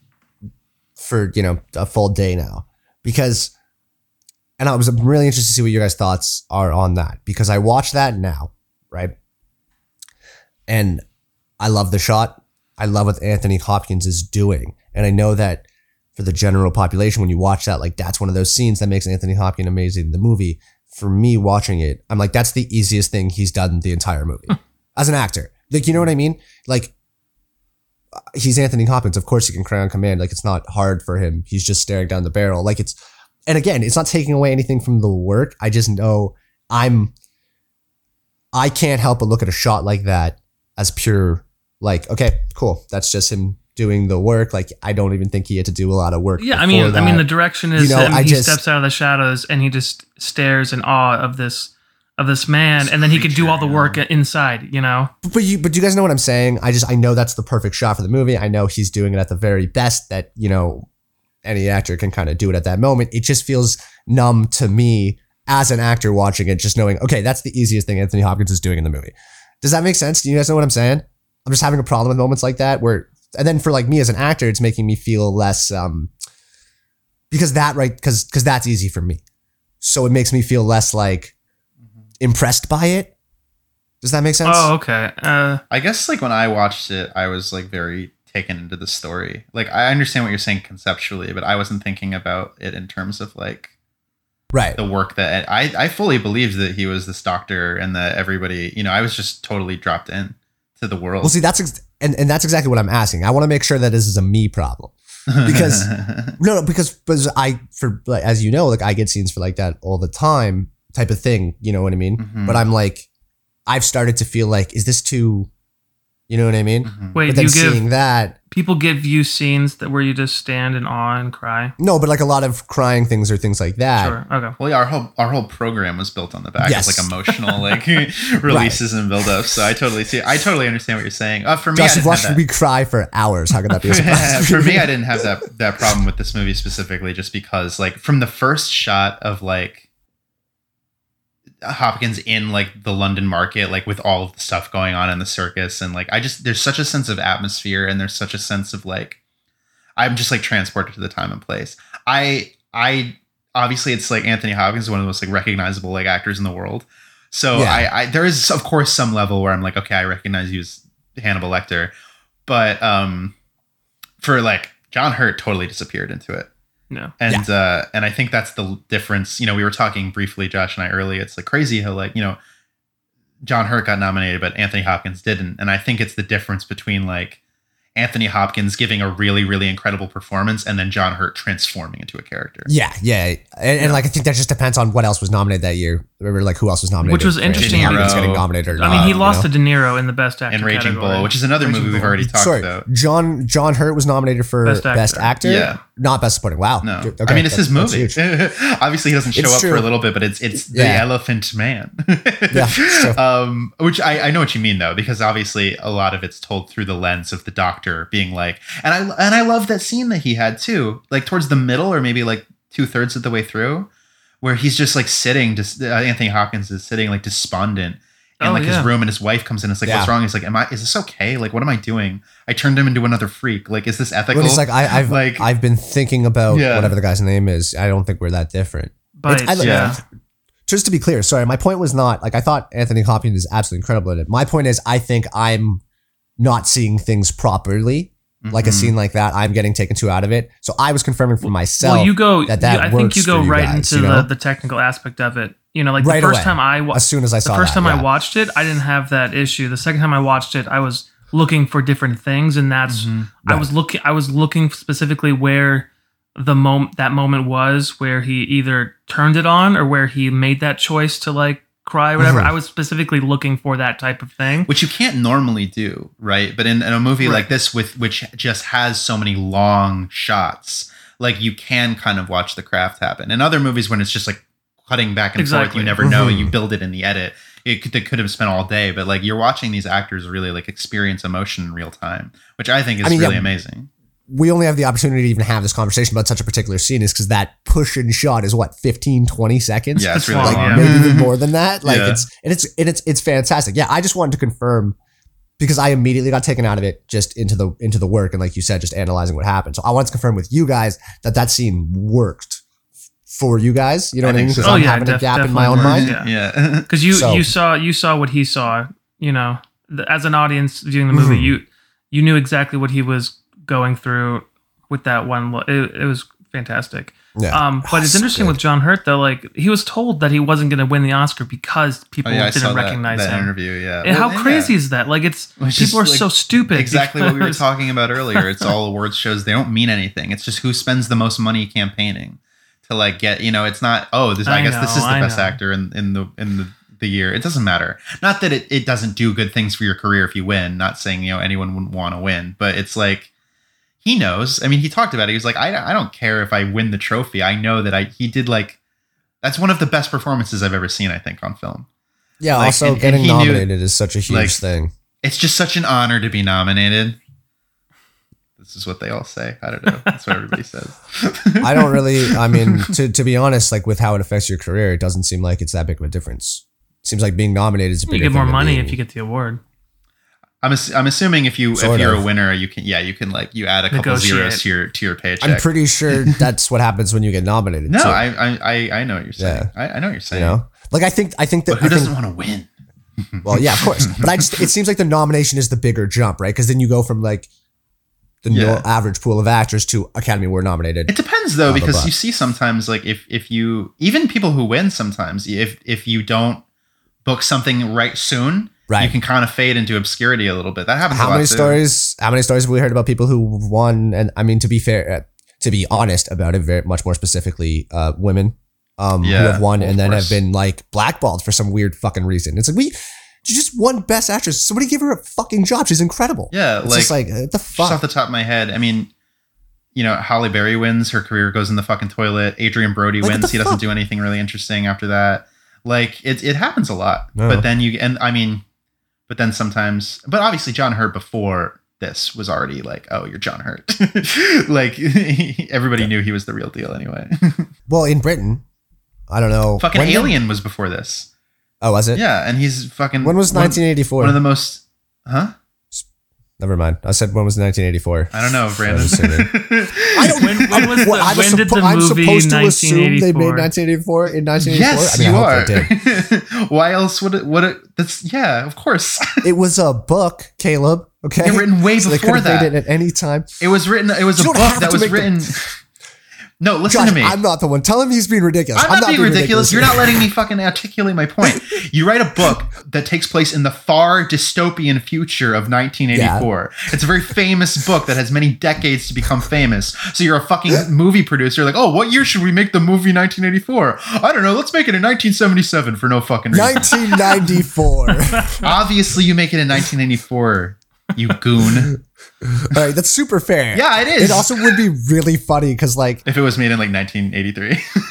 for you know a full day now. Because, and I was really interested to see what your guys' thoughts are on that because I watched that now, right? And I love the shot. I love what Anthony Hopkins is doing, and I know that for the general population, when you watch that, like that's one of those scenes that makes Anthony Hopkins amazing in the movie for me watching it, I'm like, that's the easiest thing he's done the entire movie as an actor. Like, you know what I mean? Like, uh, he's Anthony Hopkins. Of course, he can cry on command. Like, it's not hard for him. He's just staring down the barrel. Like, it's, and again, it's not taking away anything from the work. I just know I'm, I can't help but look at a shot like that as pure, like, okay, cool. That's just him doing the work. Like, I don't even think he had to do a lot of work.
Yeah, I mean,
before
I mean, the direction is
You know,
him.
I
he
just-
steps out of the shadows and he just stares in awe of this of this man, and then he could do all the work inside. You know,
but you but you guys know what I'm saying. I just I know that's the perfect shot for the movie. I know he's doing it at the very best that you know any actor can kind of do it at that moment. It just feels numb to me as an actor watching it, just knowing okay, that's the easiest thing Anthony Hopkins is doing in the movie. Does that make sense? Do you guys know what I'm saying? I'm just having a problem with moments like that where, and then for like me as an actor, it's making me feel less um because that right because because that's easy for me. So it makes me feel less like impressed by it. Does that make sense?
oh, okay. Uh,
I guess like when I watched it, I was like very taken into the story. Like I understand what you're saying conceptually, but I wasn't thinking about it in terms of like
right.
the work that I I fully believed that he was this doctor and that everybody, you know, I was just totally dropped in to the world.
Well, see, that's ex- and and that's exactly what I'm asking. I want to make sure that this is a me problem. because- No, no, because because I for like, as you know, like I get scenes for like that all the time, type of thing. You know what I mean?
Mhm.
But I'm like, I've started to feel like, is this too? You know what I mean?
Mhm.
wait,
but then
you give
seeing that,
people give you scenes that where you just stand in awe and cry.
no, but like a lot of crying things or things like that.
Sure. Okay.
Well, yeah, our whole our whole program was built on the back
Yes.
of like emotional like releases and buildups. So I totally see. I totally understand what you're saying. Uh, for me, I
Josh, you've
didn't
watched
have
me cry for hours. How could that be a surprise?
for me, I didn't have that that problem with this movie specifically, just because like from the first shot of like Hopkins in like the London market, like with all of the stuff going on in the circus, and like I just there's such a sense of atmosphere, and there's such a sense of like I'm just like transported to the time and place. I I obviously it's like Anthony Hopkins is one of the most like recognizable like actors in the world. So
Yeah.
I, I there is of course some level where I'm like, okay, I recognize you as Hannibal Lecter. But um for like John Hurt totally disappeared into it.
No.
And uh and I think that's the difference. You know, we were talking briefly, Josh and I earlier. It's like crazy how like, you know, John Hurt got nominated, but Anthony Hopkins didn't. And I think it's the difference between like Anthony Hopkins giving a really, really incredible performance and then John Hurt transforming into a character.
Yeah, yeah, and, and like I think that just depends on what else was nominated that year. Remember, like who else was nominated?
Which was interesting.
Anthony Hopkins
De
getting nominated. Or
I mean,
not,
he
you
lost
know?
to De Niro in the best actor
And Raging
category.
Bull, which is another
Raging
movie we've already talked
Sorry,
about.
John John Hurt was nominated for
Best
best
actor.
actor.
Yeah.
not best supporting. Wow.
No,
Okay,
I mean it's his movie. Obviously, he doesn't show
It's
up for a little bit, but it's it's the
Yeah.
Elephant Man.
Yeah,
um, which I, I know what you mean though, because obviously a lot of it's told through the lens of the doctor being like, and I and I love that scene that he had too, like towards the middle or maybe like two thirds of the way through, where he's just like sitting, just uh, Anthony Hopkins is sitting like despondent. In
Oh,
like
yeah.
his room, and his wife comes in. It's like, what's wrong? He's like, "Am I? Is this okay? Like, what am I doing? I turned him into another freak. Like, is this ethical?"
But it's like I, I've
Like-
I've been thinking about
Yeah.
whatever the guy's name is. I don't think we're that different.
But
It's- I-
yeah.
Just to be clear, sorry, my point was not like I thought Anthony Hopkins is absolutely incredible at it. My point is I think I'm not seeing things properly. Like a
Mhm.
scene like that, I'm getting taken too out of it. So I was confirming for myself.
well, you go.
that that
you- I think you go
you
right
guys,
into
you know?
the, the technical aspect of it. You know, like
Right
the first
away.
time I wa-
as soon as I saw the
first
that,
time I watched it, I didn't have that issue. The second time I watched it, I was looking for different things, and that's
Mhm.
I
Right.
was looking. I was looking specifically where the moment that moment was, where he either turned it on or where he made that choice to like cry, or whatever. I mm-hmm. was specifically looking for that type of thing.
which you can't normally do, right? But in, in a movie
Right.
like this, with which just has so many long shots, like you can kind of watch the craft happen. In other movies, when it's just like cutting back and forth, you never know. You mm-hmm. build it in the edit. It could, they could have spent all day, but like you're watching these actors really like experience emotion in real time, which I think is
I mean,
really
yeah,
amazing.
We only have the opportunity to even have this conversation about such a particular scene is because that push and shot is what 15 20 seconds
Yeah, it's
It's
really
long,
long.
like maybe even more than that like
Yeah.
it's and it's and it's it's fantastic yeah i just wanted to confirm because i immediately got taken out of it just into the into the work and like you said just analyzing what happened so i wanted to confirm with you guys that that scene worked for you guys you know
I
what i mean
think so.
Oh,
i'm
yeah,
having a gap in my own
definitely
mind
worked. Yeah.
Yeah.
because you
So-
you saw you saw what he saw you know the, as an audience viewing the movie
Mhm.
you you knew exactly what he was going through with that one lo- it, it was fantastic
yeah
um but it's interesting
good.
with john hurt though like he was told that he wasn't going to win the oscar because people
Oh, yeah,
didn't
that,
recognize
that
him
interview. Yeah.
and
Well,
how
yeah.
crazy is that like it's
Which
people are
like,
so stupid
exactly what we were talking about earlier. It's all awards shows. They don't mean anything. It's just who spends the most money campaigning to like get. You know, it's not. Oh, this. I,
I
guess this is the
I
best
know.
actor in in the in the, the year. It doesn't matter. Not that it it doesn't do good things for your career if you win. Not saying you know anyone wouldn't want to win, but it's like. He knows. I mean, he talked about it. He was like, I, I don't care if I win the trophy. I know that I he did like that's one of the best performances I've ever seen. I think on film.
yeah
like,
also
and- and
getting
knew-
nominated is such a huge
like,
thing
It's just such an honor to be nominated. This is what they all say. I don't know. That's what everybody says.
i don't really i mean to, to be honest like with how it affects your career it doesn't seem like it's that big of a difference seems like being nominated is a
you get more
thing than
money
being-
if you get the award
I'm, ass- I'm assuming if you
Sort
if you're
of.
a winner, you can yeah you can like you add a couple
Negotiate.
zeros to your to your paycheck.
I'm pretty sure that's what happens when you get nominated.
no,
too,
I, I I I know what you're saying. I, I know what you're
you
saying.
know, like I think I think that
but who
I
doesn't want to win?
well, yeah, of course, but I just it seems like the nomination is the bigger jump, right? Because then you go from like the no-
Yeah.
average pool of actors to Academy Award nominated.
It depends though,
Blah, blah,
because
blah.
you see sometimes like if if you even people who win sometimes if if you don't book something right soon,
Right.
you can kind of fade into obscurity a little bit. That happens. a
How
lot
many
too.
stories? How many stories have we heard about people who won? And I mean, to be fair, uh, to be honest about it, very much more specifically, uh, women um, who have won and then
course.
have been like blackballed for some weird fucking reason. It's like we. You just won Best Actress. Somebody give her a fucking job. She's incredible.
Yeah,
It's
like,
just like uh, what the
just off the top of my head, I mean, you know, Halle Berry wins, her career goes in the fucking toilet. Adrien Brody
Like,
wins, he doesn't do anything really interesting after that. Like it, it happens a lot.
No.
But then you and I mean, but then sometimes, but obviously John Hurt before this was already like, oh, you're John Hurt. like everybody knew he was the real deal anyway.
Well, in Britain, I don't know.
fucking
when did-
Alien was before this.
oh, was it?
Yeah, and he's fucking.
When was 1984?
One of the most. Huh?
Never mind. I said when was 1984?
I don't know, Brandon.
I don't.
When- when was the-
What, I'm
when did the
I'm
movie
supposed to assume they made
1984?
1984 in 1984.
Yes,
I mean,
you
I
are.
Hope they did.
Why else would it? Would it? That's yeah, of course.
It was a book, Caleb. Okay,
It written way
so they
before
could have
that.
made it at any time.
It was written. It was
You
a book that was
make the-
written. No, listen
Josh,
to me.
I'm not the one. Tell him he's being ridiculous.
I'm, not, being ridiculous. You're not letting me fucking articulate my point. You write a book that takes place in the far dystopian future of 1984. It's a very famous book that has many decades to become famous. So you're a fucking movie producer. Like, oh, what year should we make the movie 1984? I don't know. Let's make it in 1977 for no fucking reason.
1994.
Obviously, you make it in 1984. You goon.
right, that's super fair.
Yeah, it is.
It also would be really funny because, like,
if it was made in like 1983.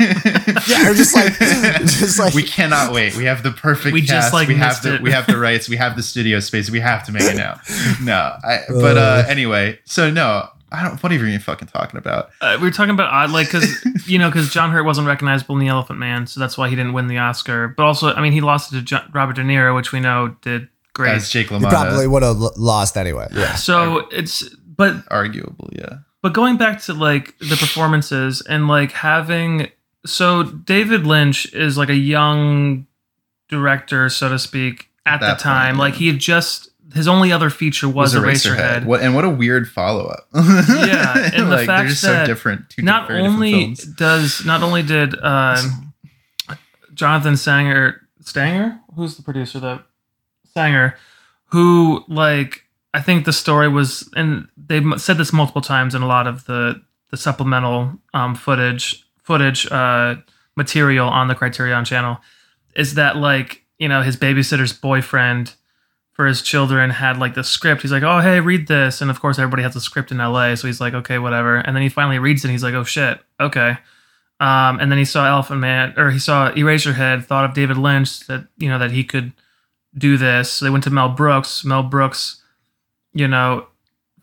yeah, or just like, just like,
we cannot wait. We have the perfect
We
cast.
just, like,
we have
missed
the
it.
we have the rights. We have the studio space. We have to make it now. No, I, but uh, anyway, so no, I don't. What are you even fucking talking about?
Uh, we were talking about odd, like, because you know, because John Hurt wasn't recognizable in The Elephant Man, so that's why he didn't win the Oscar. But also, I mean, he lost it to John, Robert De Niro, which we know did great.
As Jake
you
LaMotta,
probably would have lost anyway. Yeah.
so it's, but
arguable, yeah.
but going back to like the performances and like having, so David Lynch is like a young director, so to speak, at the
that point,
time.
yeah.
Like he had just his only other feature was, Eraserhead.
What and what a weird follow up.
Yeah, and the
like,
fact
they're just
that
so different. Two
not
very different
only
films.
does not only did uh, Jonathan Sanger Stanger, who's the producer that Sanger, who like I think the story was, and they said this multiple times in a lot of the the supplemental um, footage footage uh, material on the Criterion channel, is that like you know his babysitter's boyfriend for his children had like the script. He's like, oh hey, read this, and of course everybody has a script in L.A., so he's like, okay, whatever, and then he finally reads it. and He's like, oh shit, okay. Um, and then he saw Elephant Man, or he saw Eraserhead, thought of David Lynch that you know that he could do this. So they went to Mel Brooks. Mel Brooks, you know,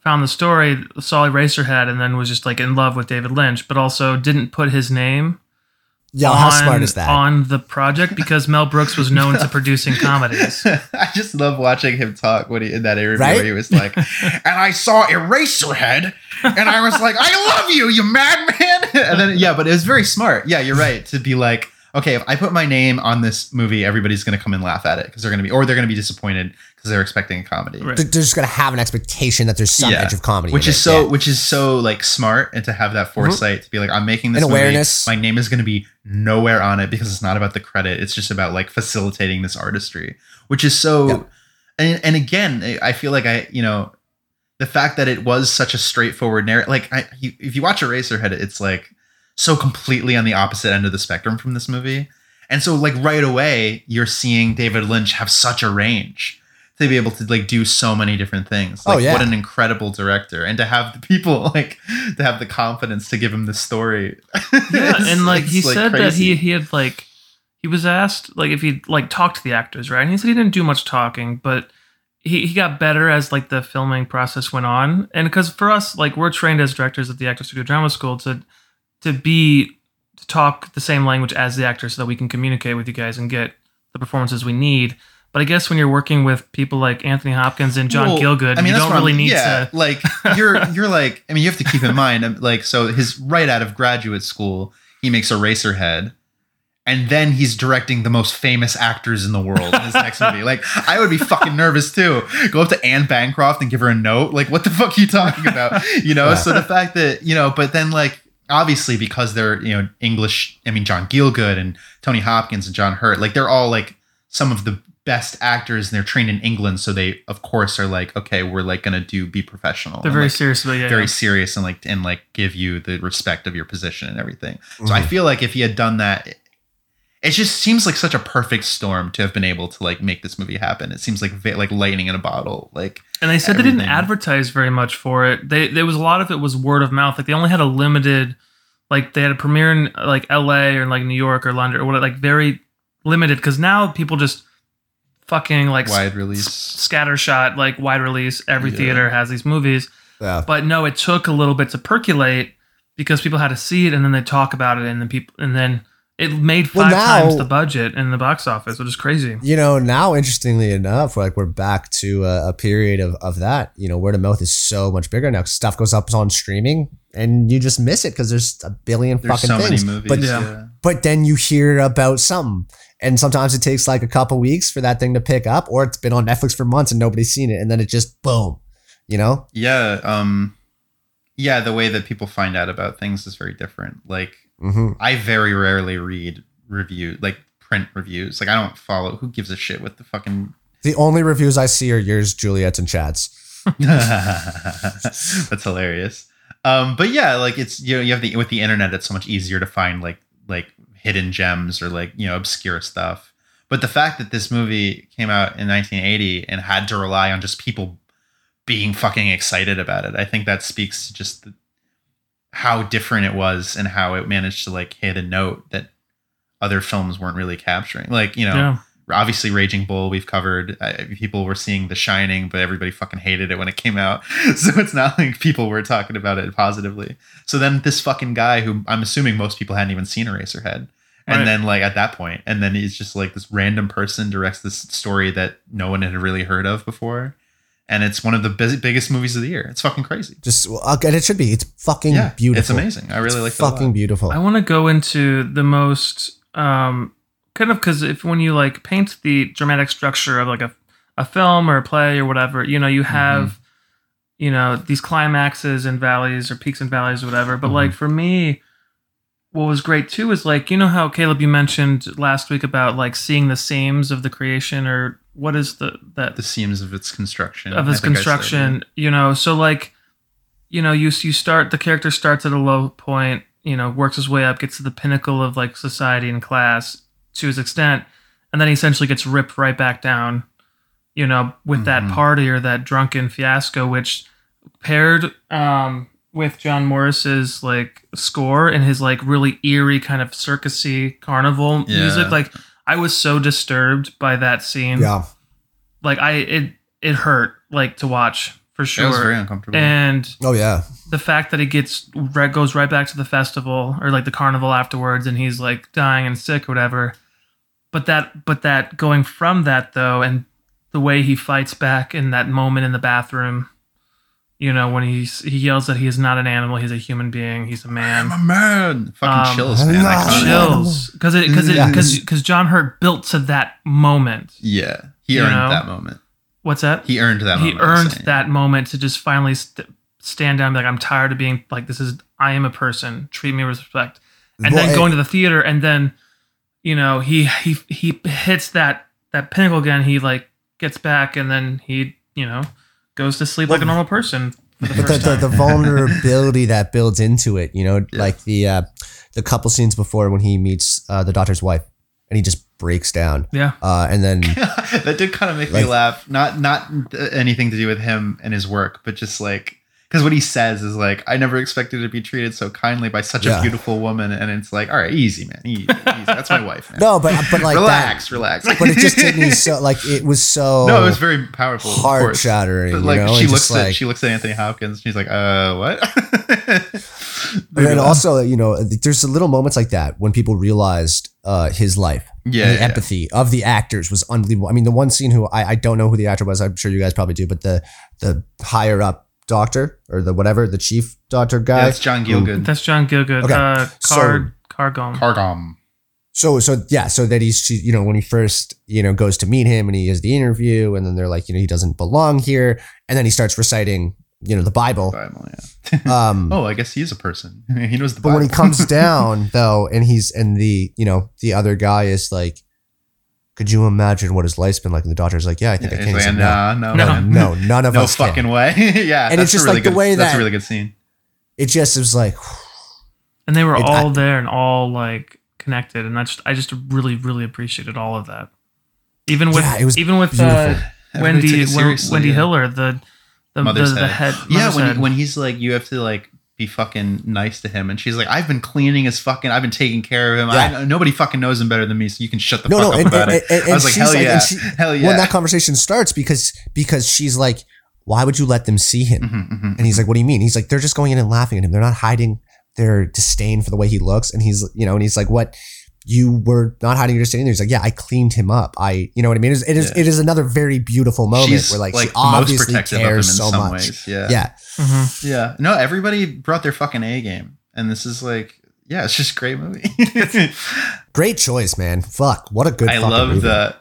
found the story, saw Eraserhead, and then was just like in love with David Lynch, but also didn't put his name
Yo,
on,
how smart is that?
on the project because Mel Brooks was known to producing comedies.
I just love watching him talk when he in that interview
Right?
where he was like, and I saw Eraserhead, and I was like, I love you, you madman. And then yeah, but it was very smart. Yeah, you're right to be like, okay, if I put my name on this movie, everybody's gonna come and laugh at it because they're gonna be, or they're gonna be disappointed because they're expecting a comedy.
Right.
They're they're just gonna have an expectation that there's some
Yeah.
edge of comedy,
which
in
is
it.
so
Yeah. Mm-hmm.
which is so like smart and to have that foresight to be like i'm making this
And
movie.
awareness.
my name is going to be nowhere on it because it's not about the credit it's just about like facilitating this artistry which is so
Yeah.
and, and again i feel like i you know the fact that it was such a straightforward narrative like I, you, if you watch eraserhead it's like so completely on the opposite end of the spectrum from this movie and so like right away you're seeing david lynch have such a range to be able to like do so many different things.
Oh,
Like
yeah.
what an incredible director. And to have the people like to have the confidence to give him the story.
yeah, and like he
it's,
said that he he had like he was asked like if he'd like talked to the actors, right? And he said he didn't do much talking, but he, he got better as like the filming process went on. And because for us, like we're trained as directors at the Actor Studio Drama School to to be to talk the same language as the actors so that we can communicate with you guys and get the performances we need. But I guess when you're working with people like Anthony Hopkins and John
Well,
Gielgud, you don't
what I'm-
really need
yeah,
to.
like you're you're like I mean you have to keep in mind um, like so his right out of graduate school he makes Eraserhead and then he's directing the most famous actors in the world in his next movie. Like I would be fucking nervous too. Go up to Anne Bancroft and give her a note. Like what the fuck are you talking about? You know. So the fact that you know, but then like obviously because they're you know English. I mean John Gielgud and Tony Hopkins and John Hurt. Like they're all like some of the best actors and they're trained in England. So they of course are like okay we're like gonna do be professional.
They're
and,
very
like,
serious about yeah.
very
yeah.
serious and like and like give you the respect of your position and everything. So
Mm-hmm.
I feel like if he had done that, it, it just seems like such a perfect storm to have been able to like make this movie happen. It seems like like lightning in a bottle. Like
And they said they didn't advertise very much for it. They there was a lot of it was word of mouth. Like they only had a limited, like they had a premiere in like L.A. or like New York or London or what, like very limited. Because now people just fucking like
wide release.
scattershot, like wide release. Every
Yeah.
theater has these movies.
Yeah.
But no, it took a little bit to percolate because people had to see it and then they talk about it and then people and then it made
Well,
five
now-
times the budget in the box office, which is crazy.
You know, now interestingly enough, like we're back to a, a period of, of that. You know, word of mouth is so much bigger now. Stuff goes up on streaming, and you just miss it because there's a billion
There's
fucking
so
things.
many movies.
But
Yeah.
yeah.
but then you hear about something, and sometimes it takes like a couple weeks for that thing to pick up, or it's been on Netflix for months and nobody's seen it, and then it just boom. You know?
Yeah, um yeah, the way that people find out about things is very different. Like
hmm
I very rarely read review like print reviews. Like I don't follow. Who gives a shit with the fucking
The only reviews I see are yours, Juliet's, and Chad's.
That's hilarious. Um, but yeah, like it's you know you have the with the internet, it's so much easier to find like like hidden gems or like you know obscure stuff. But the fact that this movie came out in 1980 and had to rely on just people being fucking excited about it, I think that speaks to just the, how different it was and how it managed to like hit a note that other films weren't really capturing. Like you know,
Yeah.
obviously Raging Bull we've covered. Uh, people were seeing The Shining, but everybody fucking hated it when it came out. So it's not like people were talking about it positively. So then this fucking guy who I'm assuming most people hadn't even seen Eraserhead. And
Right.
then like at that point, and then he's just like this random person directs this story that no one had really heard of before. And it's one of the bus- biggest movies of the year. It's fucking crazy.
Just and it should be. It's fucking
yeah,
beautiful.
It's amazing. I really like
It's
it
fucking beautiful.
I want to go into the most um, kind of because if when you like paint the dramatic structure of like a, a film or a play or whatever, you know, you have you know these climaxes and valleys or peaks and valleys or whatever. But like for me, what was great too is like you know how Caleb you mentioned last week about like seeing the seams of the creation or what is the that
The seams of its construction.
of
I
his
said,
construction you know so like you know you you start the character starts at a low point you know works his way up gets to the pinnacle of like society and class to his extent and then he essentially gets ripped right back down you know with that
Mhm.
party or that drunken fiasco which paired um with John Morris's like score and his like really eerie kind of circusy carnival
Yeah.
music like I was so disturbed by that scene
yeah.
like I it it hurt like to watch for sure.
It was very uncomfortable.
And
Oh yeah.
the fact that he gets right goes right back to the festival or like the carnival afterwards, and he's like dying and sick or whatever. But that but that going from that though, and the way he fights back in that moment in the bathroom, you know when he's he yells that he is not an animal, he's a human being, he's a man.
I'm a man. Fucking
Um,
chills, man. I can't-
Chills because it because it because because John Hurt built to that moment.
Yeah, he
You
earned
know?
that moment.
What's that?
He earned that.
he
moment, I'm
earned
saying.
that moment to just finally st- stand down and be like i'm tired of being like this is i am a person treat me with respect and
Well,
then
it-
going to the theater and then you know he he he hits that that pinnacle again he like gets back and then he you know goes to sleep like a normal person the
But the, the, the vulnerability that builds into it, you know,
Yeah.
like the uh, the couple scenes before when he meets uh, the doctor's wife and he just breaks down,
yeah
uh, and then
that did kind of make
Like-
me laugh. Not not anything to do with him and his work, but just like because what he says is like, "I never expected to be treated so kindly by such
Yeah.
a beautiful woman," and it's like, "All right, easy, man, easy, easy. That's my wife, man.
no, but but like
relax,
that,
relax."
but it just hit me so like it was so
no, it was very powerful,
heart shattering. You
like
know?
she
and
looks at
like,
she looks at Anthony Hopkins. She's like, "Uh, what?"
and then also you know there's little moments like that when people realized uh, his life
yeah,
the
yeah.
empathy of the actors was unbelievable. I mean, the one scene who I, I don't know who the actor was. I'm sure you guys probably do, but the the higher up doctor or the whatever the chief doctor guy.
Yeah, it's John Gielgud.
that's john Gielgud
Okay,
uh
so-
Carr Gomm
Cargom.
So so yeah, so that he's you know when he first you know goes to meet him and he has the interview and then they're like you know he doesn't belong here and then he starts reciting you know the Bible.
Bible, yeah.
Um,
oh, I guess he is a person. he knows the
but
Bible.
when he comes down though and he's and the you know the other guy is like, could you imagine what his life's been like? And the doctor's like, yeah, I think
Yeah,
I can. He
like,
said,
nah, no,
No.
no, no, none of
no
us No
fucking way. yeah,
And it's just
really
like the
good,
way
that's
that-
a really good scene.
It just was like
and they were
It-
all
I-
there and all like connected and that's i just really really appreciated all of that even with
Yeah, it was
even with uh, Wendy
took it
Wen-
seriously,
Wendy
yeah.
Hiller, the the,
Mother's
the, the
head.
head.
Yeah, when
head.
when he's like, you have to like be fucking nice to him, and she's like, I've been cleaning his fucking, I've been taking care of him.
Yeah.
I, nobody fucking knows him better than me, so you can shut the
no,
fuck
no,
up
and,
about
and,
it.
and,
I was like, hell
like,
yeah,
she,
hell yeah.
when that conversation starts because because she's like, why would you let them see him?
Mhm, mhm.
And he's like, what do you mean? He's like, they're just going in and laughing at him. They're not hiding their disdain for the way he looks. And he's, you know, and he's like, what? You were not hiding your disdain. He's like, yeah, I cleaned him up. I, you know what I mean? It is, it is,
Yeah.
it is another very beautiful moment
she's
where like,
like
she obviously
protective of him in
cares so much.
ways. Yeah.
Yeah.
Mhm.
Yeah. No, everybody brought their fucking A game. And this is like, yeah, it's just a great movie.
Great choice, man. Fuck. What a good
I love
movie.
the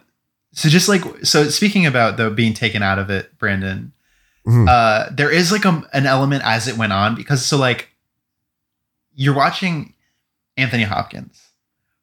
so just like so speaking about the being taken out of it, Brandon,
Mhm.
uh, there is like a, an element as it went on because so like you're watching Anthony Hopkins,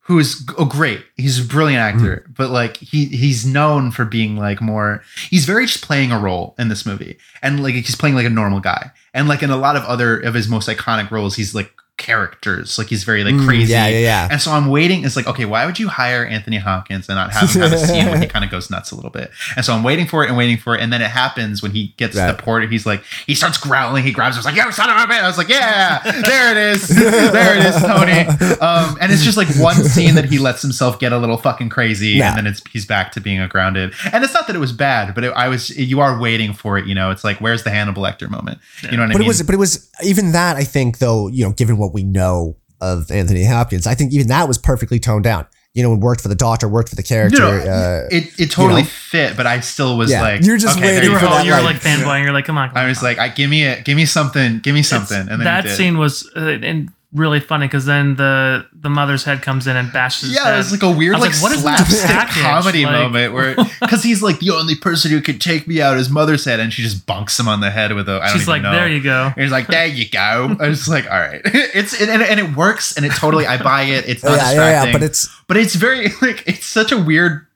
who is oh great, he's a brilliant hmm. actor, but like he he's known for being like more. He's very just playing a role in this movie, and like he's playing like a normal guy, and like in a lot of other of his most iconic roles, he's like characters, like he's very like
Mm,
crazy.
Yeah, yeah, yeah.
And so I'm waiting. It's like, okay, why would you hire Anthony Hopkins and not have him have a scene where he kind of goes nuts a little bit? And so I'm waiting for it and waiting for it. And then it happens when he gets
Right.
the porter. He's like, he starts growling. He grabs him. He's like, yo, son of a bitch. I was like, yeah, there it is. there it is, Tony. Um, and it's just like one scene that he lets himself get a little fucking crazy.
Yeah.
And then it's he's back to being a grounded. And it's not that it was bad, but it, I was, you are waiting for it. You know, it's like, where's the Hannibal Lecter moment? You know what I mean?
But
mean?
it was, but it was even that. I think, though, you know, given what we know of Anthony Hopkins, I think even that was perfectly toned down. You know, it worked for the doctor, worked for the character.
No, no,
uh,
it, it totally
know?
fit, but I still was
Yeah.
like,
You're just
okay,
waiting
You
you
were,
for
all,
that,
you were
like-
like fanboying. You're like, come on. Come
I was
on.
like, I give me it, give me something, give me something, and then
that scene was uh, and really funny because then the the Mothershead comes in and bashes.
Yeah,
head.
it like a weird, like,
like, what is
slapstick comedy
Like-
moment where, because he's like the only person who could take me out, his mother said, and she just bunks him on the head with a. I don't
She's
even
like,
know.
there you go.
And he's like, there you go. I was like, all right, it's and, and it works, and it totally, I buy it. It's not
yeah, yeah, yeah. But it's
but it's very like it's such a weird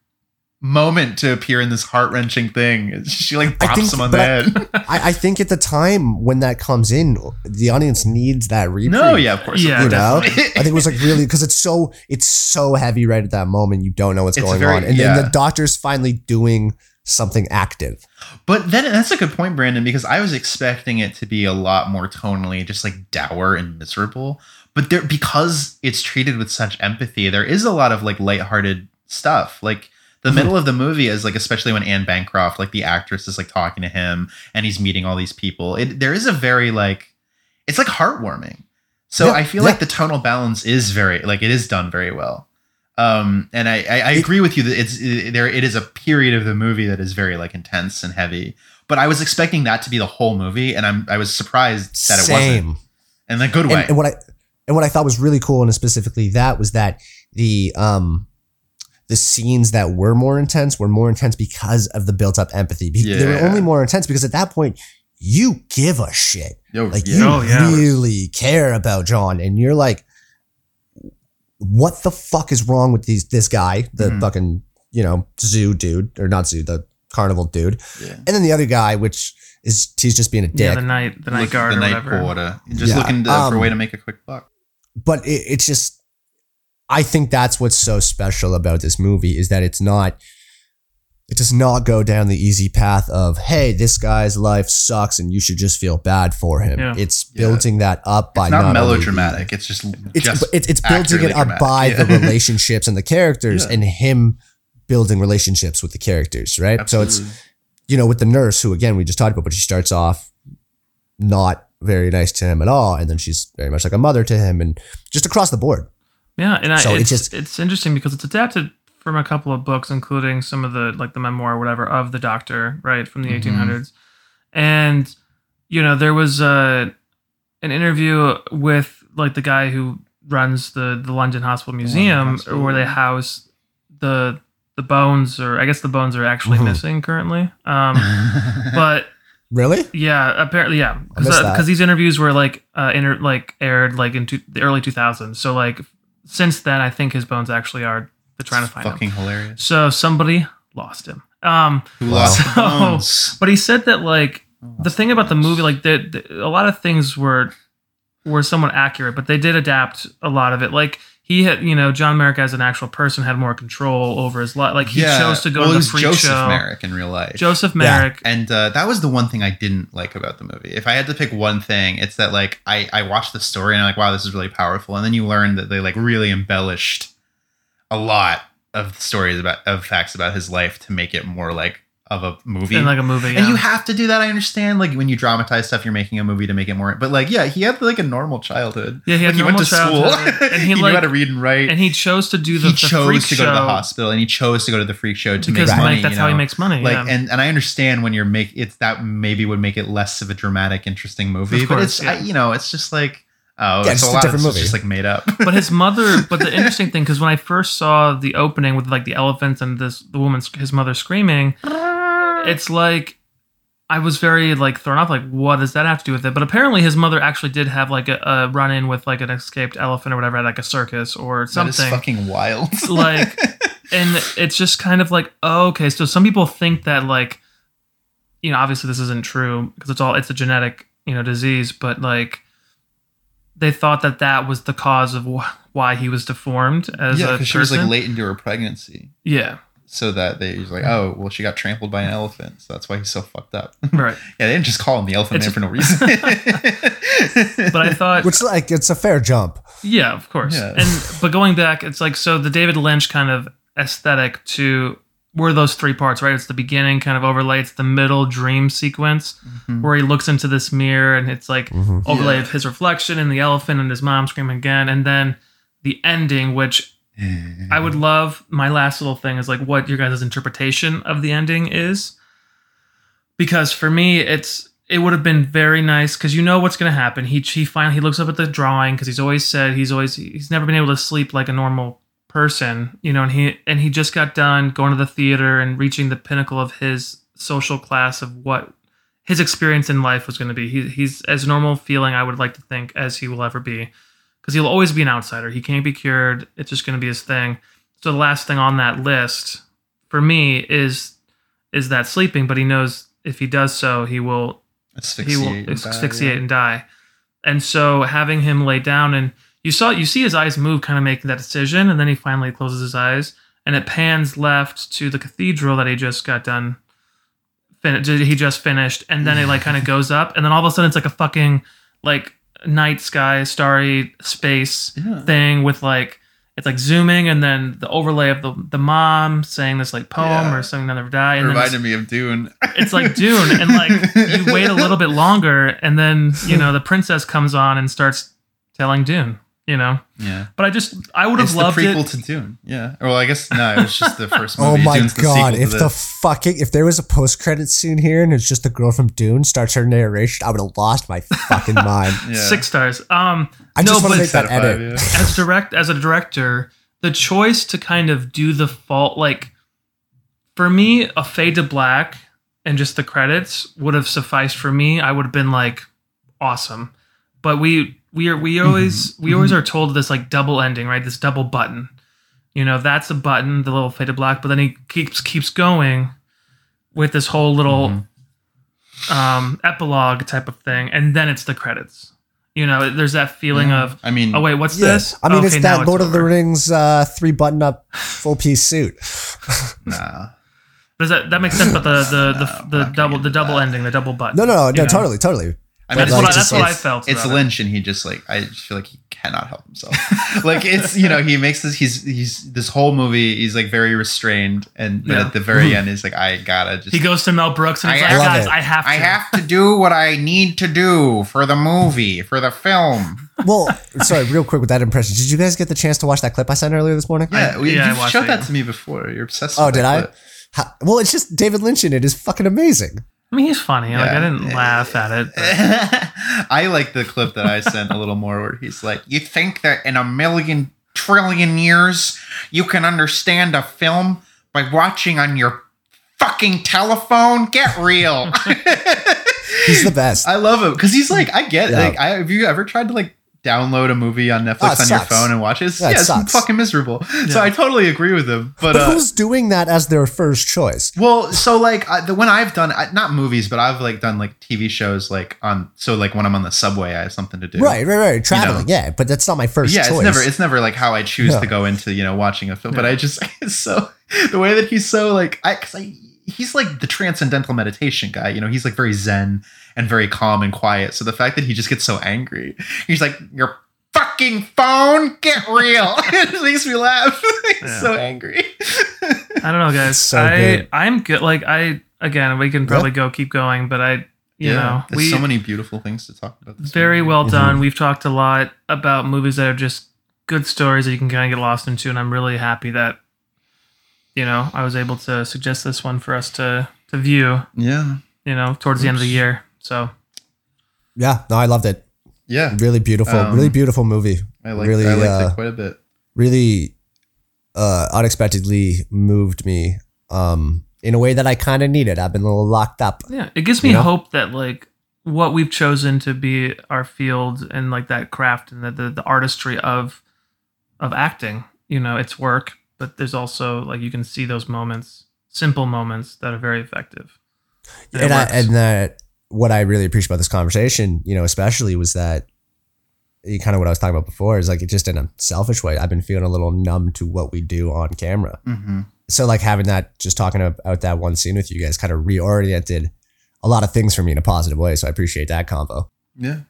moment to appear in this heart wrenching thing. She like
I
bops
think-
him on the head.
I, I think at the time when that comes in, the audience needs that reprieve.
no, yeah, of course.
Yeah,
you know. I think it was like really because it's so it's so heavy right at that moment. You don't know what's
It's
going
very-
on, and
yeah.
then the doctor's finally doing something active.
But then that's a good point, Brandon, because I was expecting it to be a lot more tonally just like dour and miserable. But there because it's treated with such empathy, there is a lot of like lighthearted stuff. Like the
Mhm.
middle of the movie is like especially when Anne Bancroft, like the actress, is like talking to him and he's meeting all these people. It there is a very like it's like heartwarming. So
Yeah,
I feel
yeah.
like the tonal balance is very like it is done very well. Um, and I, I, I agree with you that it's it, there. It is a period of the movie that is very like intense and heavy. But I was expecting that to be the whole movie, and I'm I was surprised that it
Same.
wasn't in a good way.
And, and what I and what I thought was really cool, and specifically that was that the um the scenes that were more intense were more intense because of the built up empathy. Be- They were only more intense because at that point you give a shit.
Yo,
Like
yeah.
you
Oh, yeah.
really care about John, and you're like, what the fuck is wrong with these this guy, the
Mhm.
fucking you know zoo dude or not zoo, the carnival dude,
Yeah.
and then the other guy, which is he's just being a dick.
Yeah, the night the night
Look-
guard
the
or
night
whatever.
porter, just
Yeah.
looking to, for a
Um,
way to make a quick buck.
but it, it's just i think that's what's so special about this movie is that it's not it does not go down the easy path of hey this guy's life sucks and you should just feel bad for him
Yeah.
it's
Yeah.
building that up by
It's not,
only
melodramatic. It's just
it's,
just
it's, it's building it up
dramatic.
by
Yeah.
the relationships and the characters
Yeah.
and him building relationships with the characters right so it's you know with the nurse who again we just talked about but she starts off not very nice to him at all and then she's very much like a mother to him and just across the board
Yeah, and I,
So
it's
it's
just it's interesting because it's adapted from a couple of books, including some of the like the memoir, or whatever, of the Doctor, right from the
Mhm.
1800s, and you know there was uh, an interview with like the guy who runs the the London Hospital Museum, where they house the the bones, or I guess the bones are actually missing currently. Um, but
really
yeah, apparently, yeah, because these interviews were like uh, inter- like aired like in two, the early 2000s. So like since then, I think his bones actually are. They're trying to find him.
fucking hilarious.
So somebody lost him. Um,
Who
Wow.
lost the
So-
bones?
but he said that like the thing about the movie, like the, the, a lot of things were were somewhat accurate, but they did adapt a lot of it. Like he had, you know, John Merrick as an actual person had more control over his life. Like he chose to go
well,
to the freak
Joseph
show.
Merrick in real life.
Joseph
Yeah.
Merrick.
and uh, that was the one thing I didn't like about the movie. If I had to pick one thing, it's that like I I watched the story and I'm like, wow, this is really powerful, and then you learn that they like really embellished a lot of stories about of facts about his life to make it more like of a movie.
in like a movie.
and
yeah.
you have to do that. I understand. Like when you dramatize stuff, you're making a movie to make it more. But like, yeah, he had like a normal childhood.
Yeah, he had
like,
normal
went to school,
and he,
he, knew how to read and write.
and he chose to do the,
he
the
chose
freak
to go to the hospital, and he chose to go to the freak show to
because
make
like
money.
that's
you
how he makes money.
like
yeah.
and and I understand when you're make it's that maybe would make it less of a dramatic, interesting movie,
Of
but it's
yeah.
I, you know it's just like oh,
Yeah,
it's
just
a
a
lot of
different
it's
movie.
just like made up.
but his mother but the interesting thing because when i first saw the opening with like the elephants and this the woman's his mother screaming it's like I was very like thrown off. Like, what does that have to do with it? But apparently, his mother actually did have like a, a run in with like an escaped elephant or whatever at like a circus or something.
That is fucking wild.
Like- and it's just kind of like, oh, okay. So some people think that like, you know, obviously this isn't true because it's all it's a genetic you know disease, but like they thought that that was the cause of wh- why he was deformed as
yeah,
a
because she was like late into her pregnancy.
Yeah,
so that they was like, oh, well, she got trampled by an elephant, so that's why he's so fucked up.
right.
yeah, they didn't just call him the elephant
It's-
man for no reason.
But I thought
Which like it's a fair jump.
Yeah, of course.
Yeah.
And but going back, it's like so the David Lynch kind of aesthetic to were those three parts, right? It's the beginning kind of overlay, it's the middle dream sequence
Mhm.
where he looks into this mirror and it's like
Mhm.
overlay
Yeah.
of his reflection and the elephant and his mom screaming again, and then the ending, which I would mm-hmm. love. My last little thing is like what your guys' interpretation of the ending is, because for me, it's it would have been very nice because you know what's going to happen. He he finally he looks up at the drawing because he's always said he's always he's never been able to sleep like a normal person, you know, and he and he just got done going to the theater and reaching the pinnacle of his social class of what his experience in life was going to be. He, he's as normal feeling I would like to think as he will ever be because he'll always be an outsider. He can't be cured. It's just going to be his thing. So the last thing on that list for me is is that sleeping, but he knows if he does so, he will he will
Asphyxiate. and die, yeah.
and die. And so having him lay down and you saw you see his eyes move, kind of making that decision, and then he finally closes his eyes and it pans left to the cathedral that he just got done. Fin- he just finished, and then it like kind of goes up, and then all of a sudden it's like a fucking like night sky, starry space
Yeah.
thing with like it's like zooming, and then the overlay of the the mom saying this like poem
Yeah.
or something that never die, and it's-
reminded me of Dune.
it's like Dune, and like you wait a little bit longer, and then you know the princess comes on and starts telling Dune. You know,
yeah.
but I just I would have
It's the
loved
prequel
it.
to Dune. Yeah. Well, I guess no, it was just the first movie.
Oh my
Dune's
god!
sequel
If the fucking if there was a post credit scene here and it's just the girl from Dune starts her narration, I would have lost my fucking mind.
yeah.
Six stars. Um,
I
No,
just want
but-
to make that
of five,
edit.
yeah.
as direct as a director, the choice to kind of do the fault like for me, a fade to black and just the credits would have sufficed for me. I would have been like awesome. But we we are we always we always are told this like double ending, right? This double button. You know, that's a button, the little faded black, but then he keeps keeps going with this whole little
Mhm.
um epilogue type of thing, and then it's the credits. You know, there's that feeling
Yeah.
of
I mean,
Oh wait, what's
Yeah.
this?
I mean,
Okay,
it's
now
that Lord of the. Rings uh, three button up full piece suit.
nah.
Does that that makes sense? But the the
No,
the,
I'm
the double the double
that.
ending, the double button.
No, no, no, no, totally, totally.
I mean,
That's
it's
what I, that's what I felt.
It's
about it.
Lynch, and he just like I just feel like he cannot help himself. like it's you know he makes this he's he's this whole movie he's like very restrained, and but
Yeah.
at the very mm-hmm. end he's like I gotta just
He goes to Mel Brooks and he's
I
like,
love
guys,
it.
I have to.
I have to do what I need to do for the movie for the film.
Well, sorry, real quick with that impression. Did you guys get the chance to watch that clip I sent earlier this morning?
Yeah, we,
yeah,
you've showed
it,
that to me before. You're obsessed.
Oh,
with
did
that
I?
clip.
How, well, it's just David Lynch in it is fucking amazing.
I mean, he's funny. Like I didn't laugh at it.
I like the clip that I sent a little more where he's like, You think that in a million trillion years you can understand a film by watching on your fucking telephone? Get real.
He's the best.
I love him because he's like, I get.
Yeah.
Like, I, have you ever tried to like download a movie on Netflix
it
on your phone and watch it? It's,
Yeah,
yeah,
it
it's
sucks.
fucking miserable.
Yeah.
So I totally agree with him. But,
but
uh,
who's doing that as their first choice?
well, so like I, the when I've done I- not movies, but I've like done like TV shows like on so like when I'm on the subway, I have something to do.
Right, right, right. Traveling, yeah, but that's not my first
yeah,
choice.
it's never it's never like how I choose
Yeah.
to go into you know watching a film, but I just so the way that he's so like I because I he's like the transcendental meditation guy. You know, he's like very zen and very calm and quiet. So the fact that he just gets so angry, he's like your fucking phone, get real. it makes me laugh. he's
Yeah.
so angry.
I don't know, guys.
So
I
good.
I'm good. Like I again, we can probably go keep going, but I you know
there's
we
so many beautiful things to talk about. This
very
movie.
well
Mhm.
done. We've talked a lot about movies that are just good stories that you can kind of get lost into, and I'm really happy that you know I was able to suggest this one for us to to view.
Yeah,
You know, towards the end of the year. So
Yeah, no, I loved it.
yeah.
Really beautiful,
Um,
really beautiful movie.
I like
really,
I liked
uh,
it quite a bit.
Really uh unexpectedly moved me. Um in a way that I kind of needed. I've been a little locked up.
Yeah, it gives me
You know?
hope that like what we've chosen to be our field and like that craft and the, the the artistry of of acting. You know, it's work, but there's also like you can see those moments, simple moments that are very effective. it
and I, and that what I really appreciate about this conversation, you know, especially was that you kind of what I was talking about before is like it just in a selfish way. I've been feeling a little numb to what we do on camera.
Mm-hmm.
So like having that, just talking about that one scene with you guys, kind of reoriented a lot of things for me in a positive way. So I appreciate that combo.
Yeah.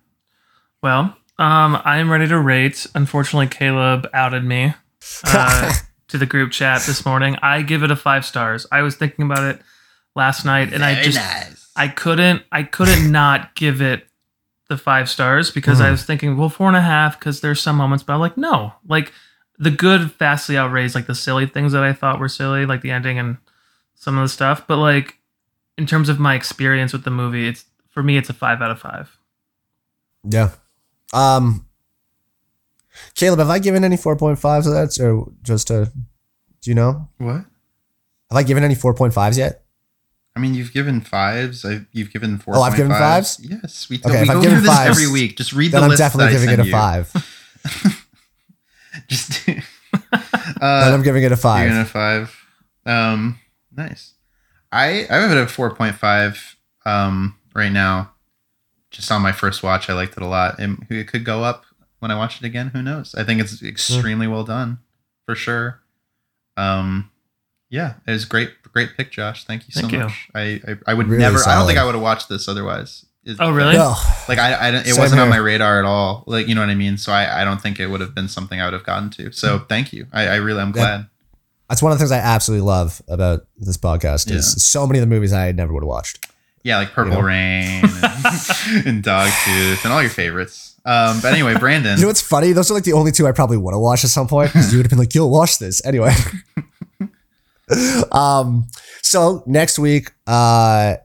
Well, um, I'm ready to rate. Unfortunately, Caleb outed me uh, to the group chat this morning. I give it a five stars. I was thinking about it last night, and I just
nice.
I couldn't I couldn't not give it the five stars because I
Mhm.
was thinking, well, four and a half because there's some moments, but I'm like, no, like the good vastly outweighs like the silly things that I thought were silly, like the ending and some of the stuff. But like in terms of my experience with the movie, it's for me, it's a five out of five.
Yeah. Um, Caleb, have I given any 4.5s of that? Or just a, do you know?
what?
Have I given any 4.5s yet?
I mean, you've given fives. I, you've given four.
Oh, I've given fives?
Yes, we,
Okay,
we
if I've given
through this
fives,
every week. Just read
Then
the
I'm
list
definitely
that I
giving it a
you.
five.
Just
then
uh,
I'm giving it a five.
You're gonna five. Um, nice. I I have it at four point five. Um, right now, just on my first watch, I liked it a lot. It, it could go up when I watch it again. Who knows? I think it's extremely well done, for sure. Um, yeah, it was great. Great pick, Josh. Thank you so
Thank you.
much. I, I I would
Really
never. I don't think. I would have watched this otherwise. It-
Oh, really?
No.
Like I, I don't- it
Same
wasn't on my radar at all. Like you know what I mean. So I, I don't think it would have been something I would have gotten to. So thank you. I, I really am
Hmm. Yeah.
glad.
That's one of the things I absolutely love about this podcast is
Yeah.
so many of the movies I never would have watched.
Yeah, like Purple
You know?
Rain and, and Dogtooth and all your favorites. Um, but anyway, Brandon.
You know what's funny? Those are like the only two I probably would have watched at some point because you would have been like, "Yo, watch this." Anyway, um, so next week, uh,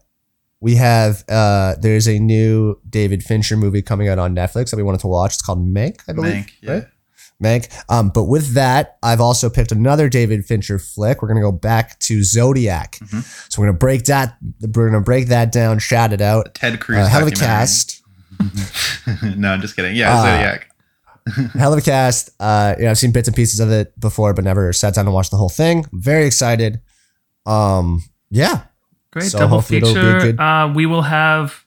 we have uh, there's a new David Fincher movie coming out on Netflix that we wanted to watch. It's called Mank, I believe.
Mank, yeah.
right? Mank. Um, but with that, I've also picked another David Fincher flick. We're gonna go back to Zodiac.
Mhm.
So we're gonna break that. We're gonna break that down, shout it out.
Ted Cruz.
Uh, hell of a cast.
no, I'm just kidding. Yeah,
Uh,
Zodiac.
hell of a cast. Uh, you know, I've seen bits and pieces of it before, but never sat down and watched the whole thing. Very excited. Um, yeah,
Great
So
double
hopefully it'll be
feature.
good.
Uh, we will have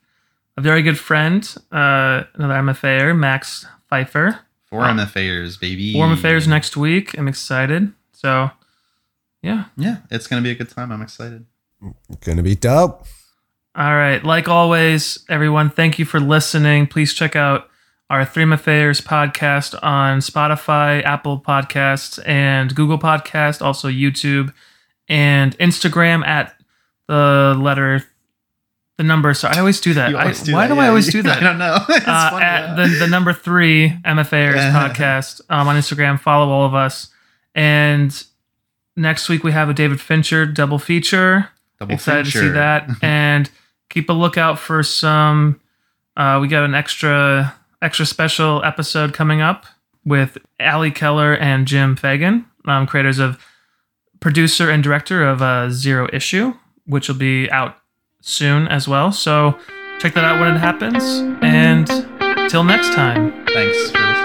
a very good friend, uh, another MFAer, Max Pfeiffer.
Four MFAers, baby.
Four MFAers next week. I'm excited. So, yeah.
Yeah, it's gonna be a good time. I'm excited.
gonna be dope.
All right. Like always, everyone, thank you for listening. Please check out our Three MFAers podcast on Spotify, Apple Podcasts, and Google Podcast, also YouTube and Instagram at the letter, the number. So I always do that. I,
always do
why
that,
do I always do that?
I don't know.
Uh,
funny,
at
yeah.
the, the number three MFAers
Yeah.
podcast um, on Instagram. Follow all of us. And next week we have a David Fincher double feature.
Double
Excited to see that. and keep a lookout for some. Uh, we got an extra extra special episode coming up with Ali Keller and Jim Fagan, um, creators of producer and director of uh, Zero Issue, which will be out soon as well. So check that out when it happens. And till next time.
Thanks for listening.